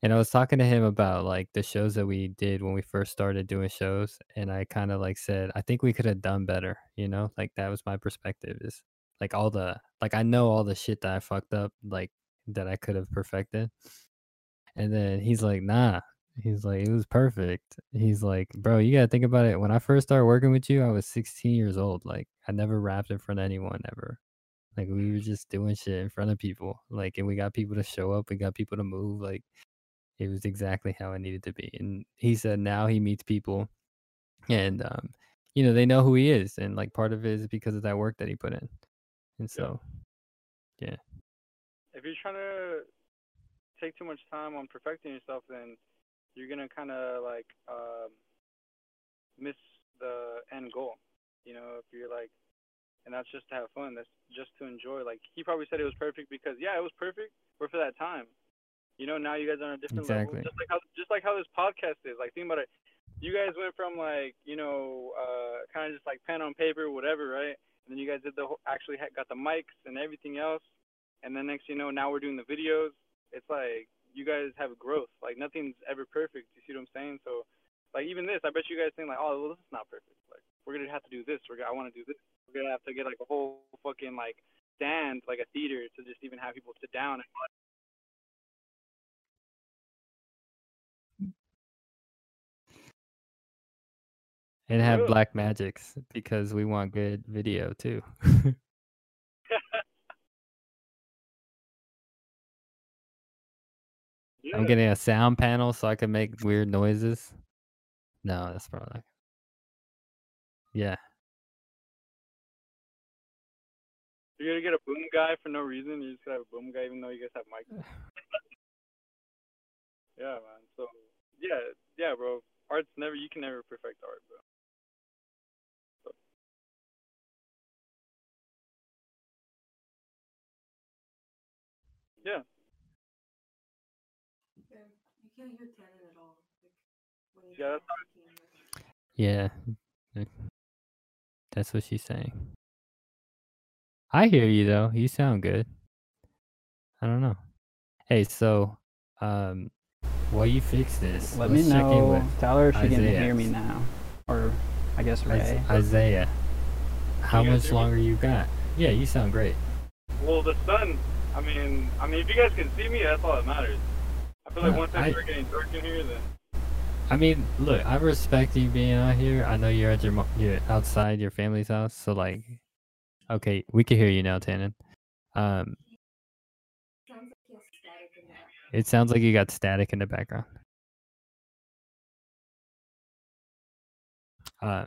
and I was talking to him about like the shows that we did when we first started doing shows and I kind of like said I think we could have done better, you know? Like that was my perspective is like all the like I know all the shit that I fucked up like that I could have perfected. And then he's like, "Nah, He's like, it was perfect. He's like, bro, you gotta think about it. When I first started working with you, I was 16 years old. Like, I never rapped in front of anyone ever. Like, we were just doing shit in front of people. Like, and we got people to show up. We got people to move. Like, it was exactly how it needed to be. And he said now he meets people, and um, you know, they know who he is, and like part of it is because of that work that he put in. And so, yeah. If you're trying to take too much time on perfecting yourself, then you're gonna kind of like um, miss the end goal. You know, if you're like, and that's just to have fun. That's just to enjoy. Like he probably said it was perfect because yeah, it was perfect, but for that time. You know, now you guys are on a different Exactly. level. Just like how just like how this podcast is. Like think about it. You guys went from like you know uh, kind of just like pen on paper, whatever, right? And then you guys did the whole, actually got the mics and everything else. And then next you know, now we're doing the videos. It's like you guys have growth. Like nothing's ever perfect. You see what I'm saying? So like even this, I bet you guys think like, oh, well, this is not perfect. Like we're gonna have to do this. We're gonna, I want to do this. We're gonna have to get like a whole fucking like stand, like a theater, to just even have people sit down and And have black magics because we want good video too. yeah. I'm getting a sound panel so I can make weird noises. No, that's probably not. Yeah. You're gonna get a boom guy for no reason. You just have a boom guy even though you guys have mics. yeah, man. So yeah, yeah, bro. Art's never. You can never perfect art, bro. Yeah. You can't hear Tannon at all. Like, when Yeah, that's- you can't hear. Yeah. That's what she's saying. I hear you though. You sound good. I don't know. Hey, so um while you fix this, Let me know, with tell her if she can hear me now. Or, I guess, Ray. Isaiah. How much hear me? longer you got? Yeah, you sound great. Well, the sun. I mean, I mean, if you guys can see me, that's all that matters. I feel like Uh, once I- I start getting dark in here, then I mean, look, I respect you being out here. I know you're at your you're outside your family's house, so like, okay, we can hear you now, Tannon. Um, Sounds like he has static in that. it sounds like you got static in the background. Uh,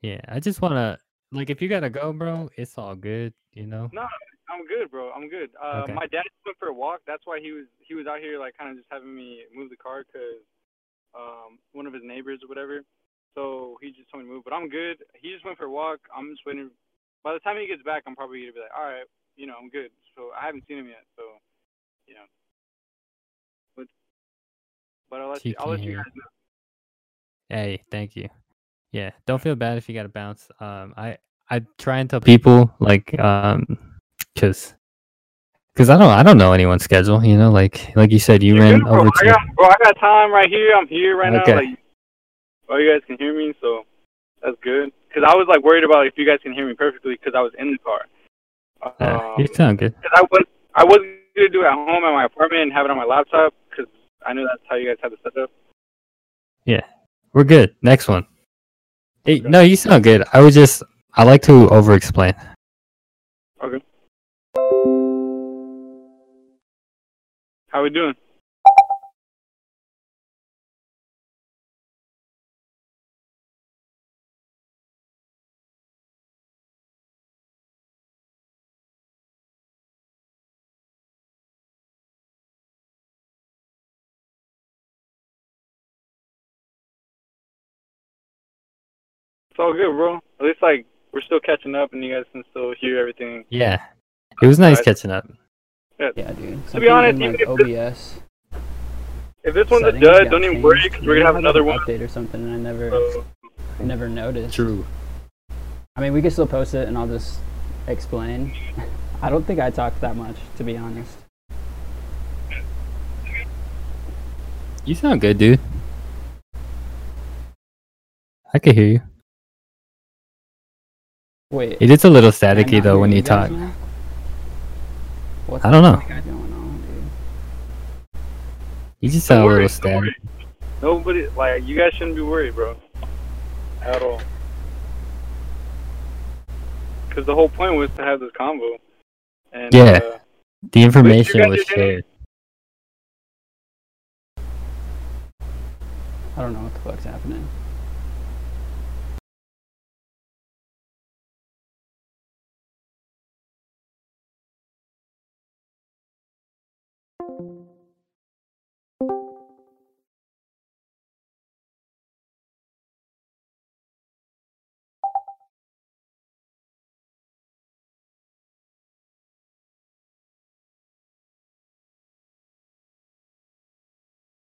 yeah, I just wanna like if you gotta go, bro, it's all good, you know. no, I'm good, bro. I'm good. Uh, Okay. my dad went for a walk. That's why he was he was out here like kind of just having me move the car because um one of his neighbors or whatever. So he just told me to move, but I'm good. He just went for a walk. I'm just waiting. By the time he gets back, I'm probably gonna be like, all right, you know, I'm good. So I haven't seen him yet, so you know. But but I'll let you I'll let you guys know. Hey, thank you. Yeah, don't feel bad if you gotta bounce. Um, I I try and tell people like um, cause, cause I don't I don't know anyone's schedule. You know, like like you said, you ran bro. over I to. got, bro, I got time right here. I'm here right Okay. now. Like, oh, you guys can hear me, so that's good. Cause I was like worried about if you guys can hear me perfectly, cause I was in the car. Yeah, Um, you sound good. cause I was I was gonna do it at home at my apartment and have it on my laptop, cause I knew that's how you guys have the setup. Yeah, we're good. Next one. Hey, Okay. no, you sound good. I was just I like to over explain. How we doing? It's all good, bro. At least like we're still catching up, and you guys can still hear everything. Yeah, it was nice catching up. Yeah, dude. To be honest, in, like, even if OBS. If this one's a dud, don't even changed. worry, because we're gonna have another an one. update or something, and I never, So, never noticed. True. I mean, we can still post it, and I'll just explain. I don't think I talked that much, to be honest. You sound good, dude. I can hear you. Wait. It is a little staticky though when you guys talk. now? What's I don't know. on. You just Don't sound a little don't static. worry. Nobody like you guys shouldn't be worried, bro. At all. Because the whole point was to have this combo. And Yeah. uh, The information was shared. I don't know what the fuck's happening.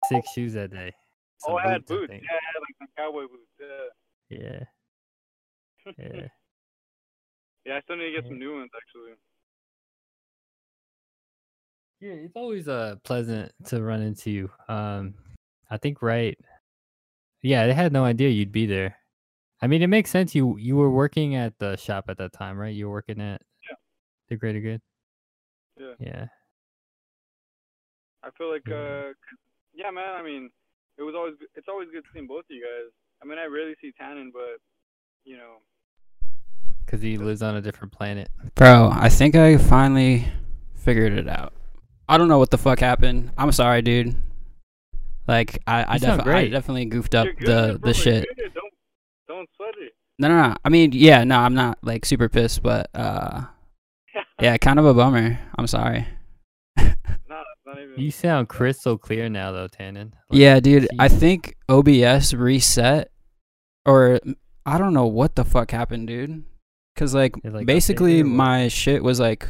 Six shoes that day. oh, I had boots, I. Yeah, I had like some cowboy boots. Yeah. Yeah. Yeah. yeah, I still need to get Yeah. some new ones actually. Yeah, it's always uh pleasant to run into you. Um, I think right. Yeah, they had no idea you'd be there. I mean, it makes sense. You you were working at the shop at that time, right? You were working at Yeah. the Greater Good. Yeah. Yeah. I feel like, Yeah. uh, 'cause- yeah, man. I mean, it was always it's always good seeing both of you guys. I mean, I rarely see Tannon, but you know, Because he lives on a different planet. Bro, I think I finally figured it out. I don't know what the fuck happened. I'm sorry, dude. Like I, I, You def- I definitely goofed up good, the the you're shit. Don't don't sweat it. No, no, no. I mean, yeah, no, I'm not like super pissed, but uh, yeah, kind of a bummer. I'm sorry. not not even. You sound crystal clear now, though, Tannon. Like, Yeah, dude. I think OBS reset, or I don't know what the fuck happened, dude. Cause like, like, basically updated or what? my shit was like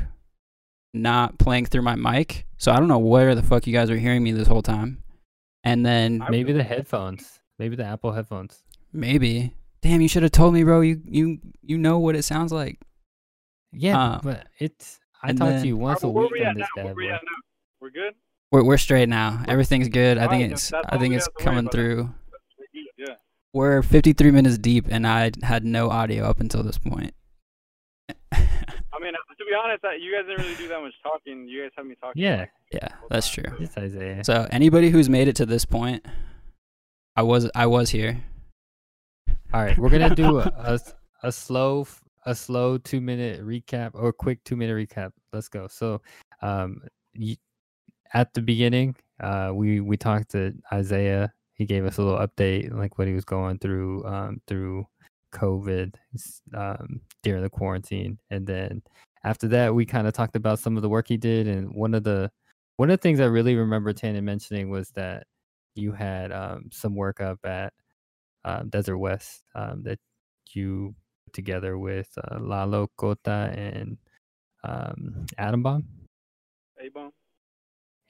not playing through my mic, so I don't know where the fuck you guys are hearing me this whole time. And then maybe the headphones, maybe the Apple headphones. maybe, damn, you should have told me, bro. You you you know what it sounds like. Yeah, Uh, but it's. I and talk then- to you once a week we on this now? bad we boy. We're good. We're we're straight now. Everything's good. I think Alright, it's I think it's have to worry coming about. through. Yeah. We're 53 minutes deep, and I had no audio up until this point. I mean, to be honest, you guys didn't really do that much talking. You guys have me talking. Yeah, like, yeah, that's true. so- it's Isaiah. So anybody who's made it to this point, I was I was here. All right, we're gonna do a a slow f- a slow two minute recap or quick two minute recap. Let's go. So, um, y- at the beginning, uh, we we talked to Isaiah. He gave us a little update, like what he was going through, um, through COVID, um, during the quarantine, and then after that, we kind of talked about some of the work he did, and one of the one of the things I really remember Tannon mentioning was that you had um, some work up at um, Desert West um, that you put together with uh, Lalo Cota and um, Atom Bomb.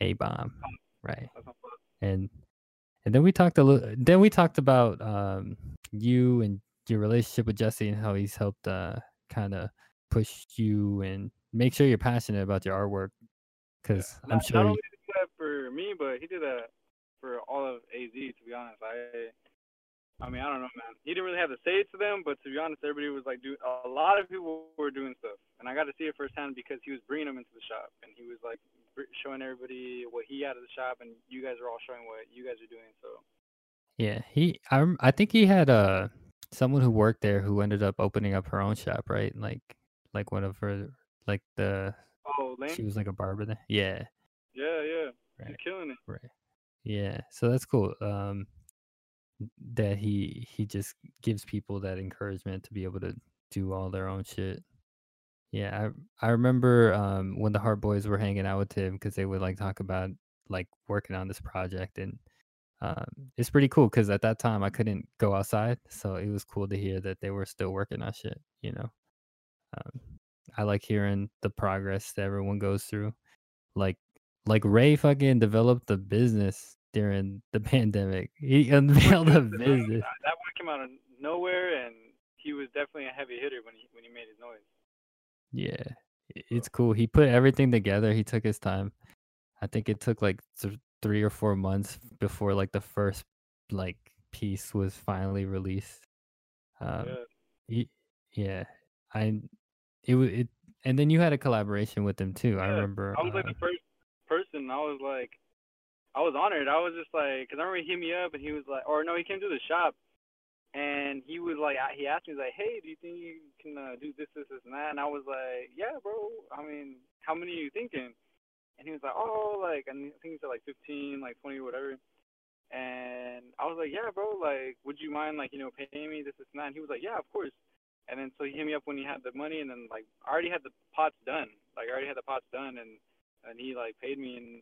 A Bomb, right? That's not fun. And and then we talked a little. Then we talked about um, you and your relationship with Jesse and how he's helped uh, kind of push you and make sure you're passionate about your artwork. Because I'm Not, sure not only did he do that for me, but he did that for all of AZ. To be honest, I, I mean, I don't know, man. He didn't really have to say it to them, but to be honest, everybody was like, doing. A lot of people were doing stuff, and I got to see it firsthand because he was bringing them into the shop, and he was like showing everybody what he had at the shop, and you guys are all showing what you guys are doing. So Yeah, he. I I think he had uh someone who worked there who ended up opening up her own shop, right? Like like one of her like the oh, Lane. she was like a barber there. Yeah, Yeah, yeah, he's right, killing it. right. Yeah, so that's cool. Um, that he he just gives people that encouragement to be able to do all their own shit. Yeah, I I remember um when the Heart Boys were hanging out with him because they would like talk about like working on this project and um it's pretty cool because at that time I couldn't go outside, so it was cool to hear that they were still working on shit. You know, um, I like hearing the progress that everyone goes through. Like like Ray fucking developed the business during the pandemic. He unveiled a business. That one came out of nowhere, and he was definitely a heavy hitter when he when he made his noise. Yeah, it's cool. He put everything together. He took his time. I think it took like th- three or four months before like the first like piece was finally released. Um, yeah. he- yeah, I it was it, and then you had a collaboration with him too. I remember. I was like uh, the first person. I was like, I was honored. I was just like, cause I remember he hit me up and he was like, or no, he came to the shop, and he was like, he asked me he's like, hey, do you think you can uh, do this, this, this, and that? And I was like, yeah, bro. I mean, how many are you thinking? And he was like, oh, like, I think he said like 15, like 20, whatever. And I was like, yeah, bro. Like, would you mind, like, you know, paying me this, this, and that? And he was like, yeah, of course. And then so he hit me up when he had the money, and then like, I already had the pots done. Like, I already had the pots done, and and he like paid me, and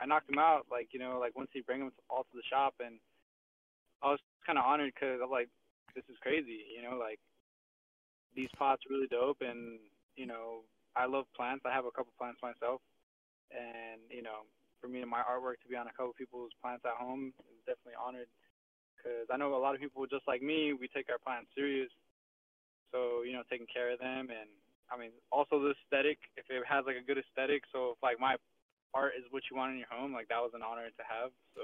I knocked him out. Like, you know, like once he bring them all to the shop, and I was kind of honored because I'm like, this is crazy, you know, like these pots really dope, and you know, I love plants. I have a couple plants myself, and you know, for me and my artwork to be on a couple people's plants at home is definitely honored because I know a lot of people just like me, we take our plants serious. So you know, taking care of them, and I mean, also the aesthetic. If it has like a good aesthetic, so if like my art is what you want in your home, like that was an honor to have. So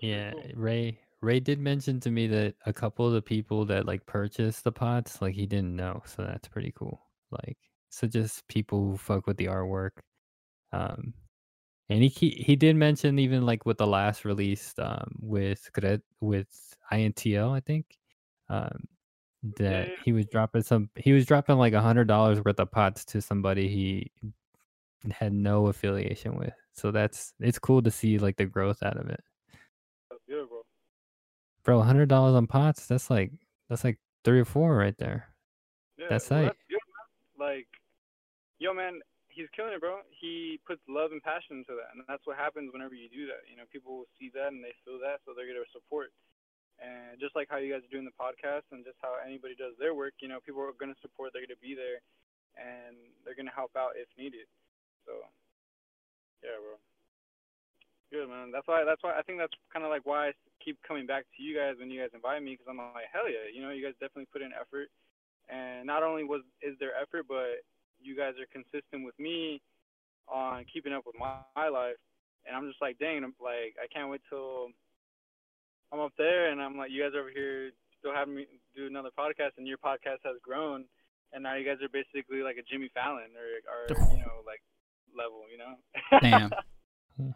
yeah, cool. Ray Ray did mention to me that a couple of the people that like purchased the pots, like he didn't know, so that's pretty cool. Like, so just people who fuck with the artwork. Um, and he he did mention even like with the last release, um, with with INTL, I think, um, that he was dropping some, he was dropping like a hundred dollars worth of pots to somebody he had no affiliation with. So that's it's cool to see like the growth out of it. That's good, bro. Bro, hundred dollars on pots, that's like that's like three or four right there. Yeah, that's well, like. Like, yo, man, he's killing it, bro. He puts love and passion into that, and that's what happens whenever you do that. You know, people will see that and they feel that, so they're gonna support. And just like how you guys are doing the podcast, and just how anybody does their work, you know, people are gonna support. They're gonna be there, and they're gonna help out if needed. So, yeah, bro. Good man. That's why. That's why I think that's kind of like why I keep coming back to you guys when you guys invite me because I'm like, hell yeah, you know, you guys definitely put in effort, and not only was is there effort, but you guys are consistent with me on keeping up with my, my life, and I'm just like, dang, I'm like, I can't wait till I'm up there, and I'm like, you guys over here still having me do another podcast, and your podcast has grown, and now you guys are basically like a Jimmy Fallon or, or you know, like level, you know. Damn.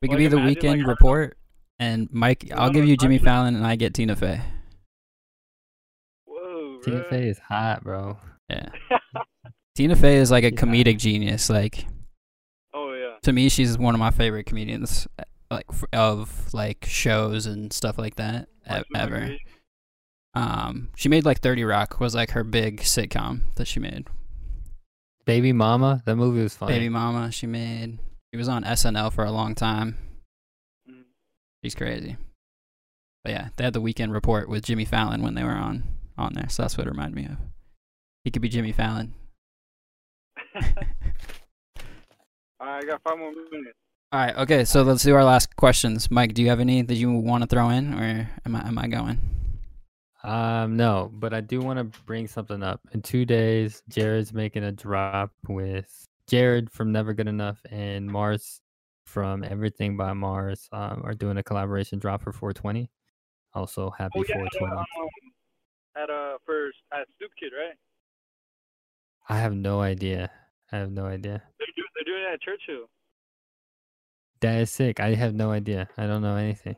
We could be the weekend like, report, and Mike. I'll give you Jimmy Fallon, and I get Tina Fey. Whoa, Tina Fey is hot, bro. Yeah. Tina Fey is like a comedic genius. Like, oh yeah. To me, she's one of my favorite comedians, like of like shows and stuff like that ever. Um, she made like Thirty Rock was like her big sitcom that she made. Baby Mama, that movie was funny. Baby Mama, she made. She was on SNL for a long time. Mm. She's crazy. But yeah, they had the weekend report with Jimmy Fallon when they were on on there, so that's what it reminded me of. He could be Jimmy Fallon. I got five more minutes. All right, okay, so let's do our last questions. Mike, do you have any that you want to throw in, or am I am I going? Um, no, but I do want to bring something up. In two days, Jared's making a drop with Jared from Never Good Enough and Mars from Everything by Mars um, are doing a collaboration drop for 420. Also, happy oh, yeah, 420. Um, at uh first at Stoop Kid, right? I have no idea. I have no idea. They're, do, they're doing it at Churchill. That is sick. I have no idea. I don't know anything.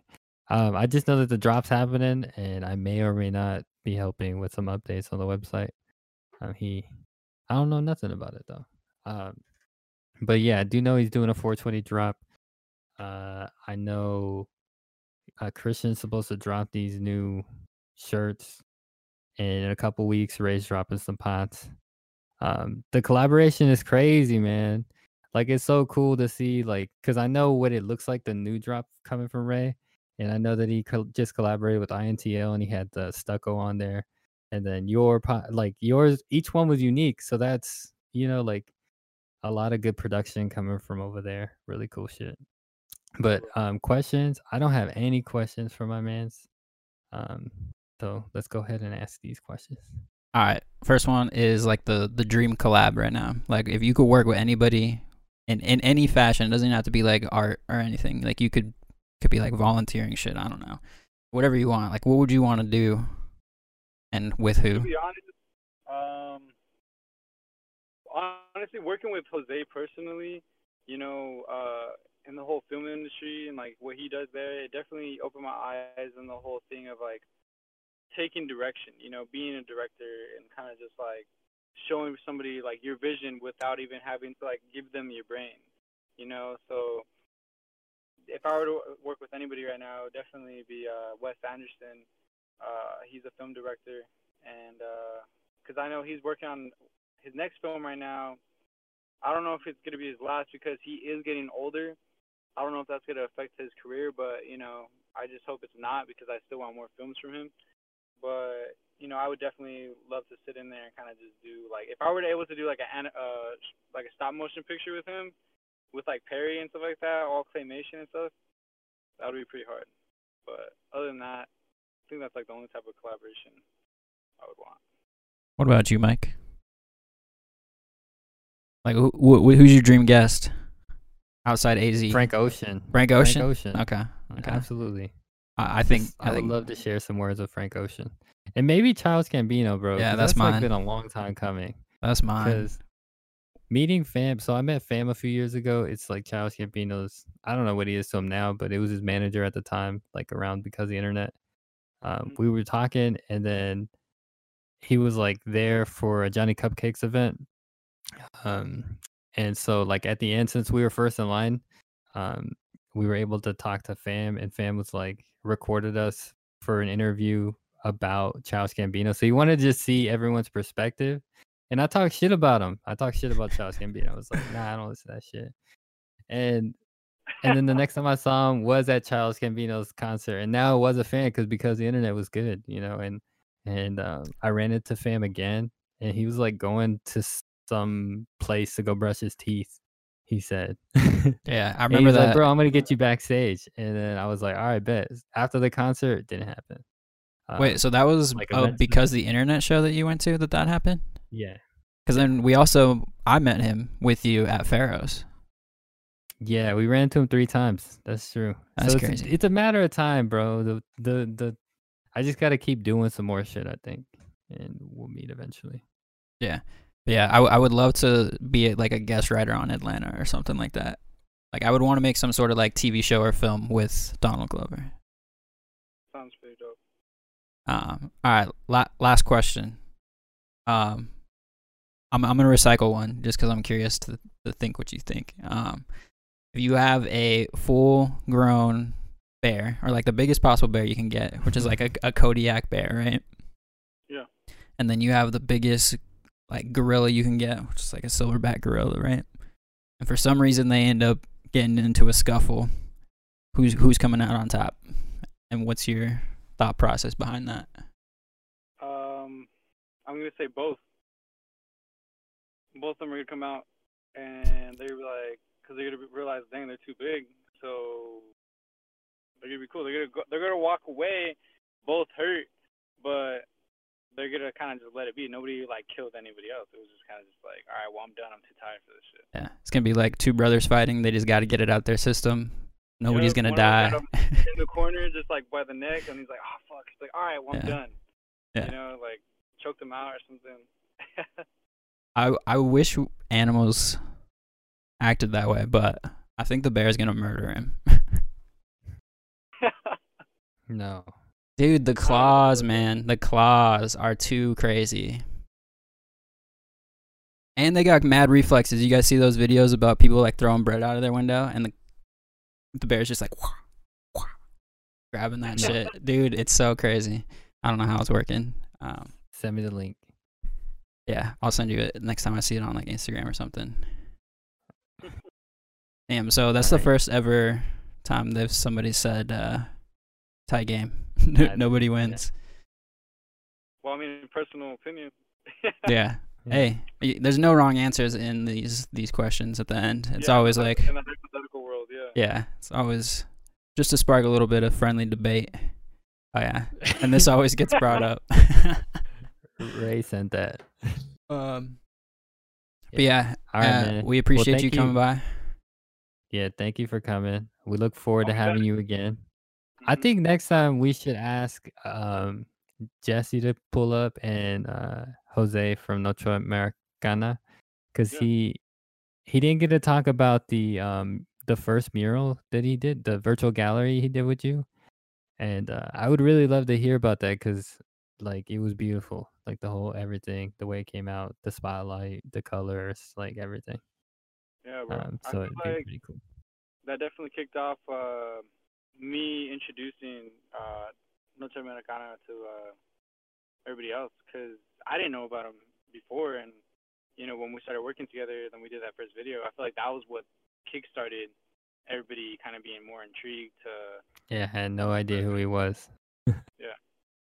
Um, I just know that the drop's happening, and I may or may not be helping with some updates on the website. Um, he, I don't know nothing about it though. Um, but yeah, I do know he's doing a 420 drop. Uh, I know uh, Christian's supposed to drop these new shirts and in a couple weeks. Ray's dropping some pots. Um, the collaboration is crazy, man. Like it's so cool to see, like, cause I know what it looks like the new drop coming from Ray, and I know that he co- just collaborated with INTL and he had the stucco on there, and then your like yours, each one was unique. So that's you know, like a lot of good production coming from over there. Really cool shit. But um, questions? I don't have any questions for my man's. Um, so let's go ahead and ask these questions. All right. First one is like the the dream collab right now. Like if you could work with anybody in in any fashion, it doesn't have to be like art or anything. Like you could could be like volunteering shit. I don't know. Whatever you want. Like what would you want to do, and with who? To be honest, um, honestly, working with Jose personally, you know, uh, in the whole film industry and like what he does there, it definitely opened my eyes in the whole thing of like taking direction, you know, being a director and kind of just like showing somebody like your vision without even having to like give them your brain, you know. So if I were to work with anybody right now, it would definitely be uh, Wes Anderson. Uh, he's a film director, and because I know he's working on his next film right now. I don't know if it's gonna be his last because he is getting older. I don't know if that's gonna affect his career, but you know, I just hope it's not because I still want more films from him. But you know, I would definitely love to sit in there and kind of just do like if I were able to do like a uh like a stop motion picture with him, with like Perry and stuff like that, all claymation and stuff, that would be pretty hard. But other than that, I think that's like the only type of collaboration I would want. What about you, Mike? Like, who, wh- who's your dream guest outside AZ? Frank Ocean. Frank Ocean. Ocean. Okay. Okay. Absolutely. I, I think. I, would think. love to share some words with Frank Ocean, and maybe Childish Gambino, bro. Yeah, that's like mine. been a long time coming. That's mine. Because meeting Fam, so I met Fam a few years ago. It's like Childish Gambino's. I don't know what he is to him now, but it was his manager at the time, like around because of the internet. Um, Mhm. we were talking, and then he was like there for a Johnny Cupcakes event. Um, and so like at the end, since we were first in line, um, we were able to talk to Fam, and Fam was like recorded us for an interview about Childish Gambino. So he wanted to just see everyone's perspective. And I talk shit about him. I talk shit about Childish Gambino. I was like, nah, I don't listen to that shit. And and then the next time I saw him was at Childish Gambino's concert, and now I was a fan because because the internet was good, you know. And and um, I ran into Fam again, and he was like going to some place to go brush his teeth. He said, yeah, I remember he's like, that. bro, I'm gonna get you backstage. And then I was like, all right, bet. After the concert, it didn't happen. Um, Wait, so that was like and because the internet show that you went to that that happened? yeah, Because then we also I met him with you at Pharaoh's. yeah, we ran into him three times. That's true. That's so it's, crazy. It's a matter of time, bro. The the the, I just gotta keep doing some more shit. I think, and we'll meet eventually. Yeah, I, w- I would I would love to be like a guest writer on Atlanta or something like that. Like I would want to make some sort of like TV show or film with Donald Glover. Sounds pretty dope. Um, all right, la- last question. Um, I'm I'm gonna recycle one just because I'm curious to to think what you think. Um, if you have a full grown bear or like the biggest possible bear you can get, which is like a, a Kodiak bear, right? Yeah. And then you have the biggest like gorilla you can get, which is like a silverback gorilla, right? And for some reason they end up getting into a scuffle. Who's who's coming out on top? And what's your thought process behind that? Um, I'm gonna say both. Both of them are gonna come out, and they're like, because they're gonna realize, dang, they're too big. So they're gonna be cool. They're gonna go, they're gonna walk away, both hurt, but they're gonna kind of just let it be. Nobody like killed anybody else. It was just kind of just like, all right, well, I'm done. I'm too tired for this shit. Yeah, it's gonna be like two brothers fighting. They just got to get it out their system. Nobody's Yep, gonna die. them got him in the corner, just like by the neck, and he's like, oh fuck. He's like, all right, well, I'm Yeah. done. Yeah. You know, like choked him out or something. I I wish animals acted that way, but I think the bear's gonna murder him. No, Dude, the claws, man, the claws are too crazy. And they got mad reflexes. You guys see those videos about people like throwing bread out of their window, and the the bear's just like wah, wah, grabbing that shit, dude. It's so crazy. I don't know how it's working. Um, send me the link. Yeah, I'll send you it next time I see it on like Instagram or something. Damn, so that's the Alright. first ever time that somebody said uh, tie game. Yeah, Nobody wins. well, I mean, personal opinion. Yeah. Hey, there's no wrong answers in these these questions at the end. It's Yeah, always in the- like, in the hypothetical world, yeah. yeah, it's always just to spark a little bit of friendly debate. Oh yeah, and this always gets brought up. Ray sent that. um, but yeah, All right, uh, man. we appreciate thank you coming by. Yeah, thank you for coming. We look forward to Okay. having you again. I think next time we should ask um, Jesse to pull up and uh, Jose from Noche Americana because Yeah. he he didn't get to talk about the um, the first mural that he did, the virtual gallery he did with you, and uh, I would really love to hear about that because like it was beautiful, like the whole everything, the way it came out, the spotlight, the colors, like everything. Yeah, bro. Um, so it'd be pretty cool. that definitely kicked off uh, me introducing uh, Noche Americana to uh, everybody else because I didn't know about him before, and you know when we started working together, then we did that first video. I feel like that was what kickstarted everybody kind of being more intrigued to. Yeah, I had no idea who he was. Yeah.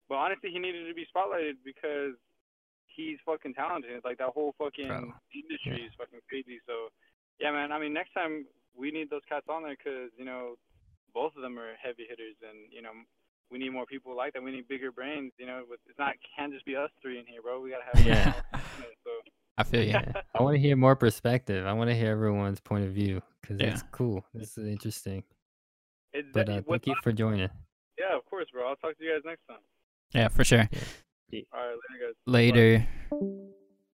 But honestly, he needed to be spotlighted because he's fucking talented. Like that whole fucking Bro, industry yeah. is fucking crazy. So yeah, man. I mean, next time we need those cats on there because you know both of them are heavy hitters, and you know we need more people like that. We need bigger brains. You know, with, it's not can't just be us three in here, bro. We gotta have Yeah. So I feel you. Yeah, I want to hear more perspective. I want to hear everyone's point of view because Yeah. it's cool. This is interesting. it's But uh, thank you for joining. Yeah, of course, bro. I'll talk to you guys next time. Yeah, for sure. All right, later, guys. Later.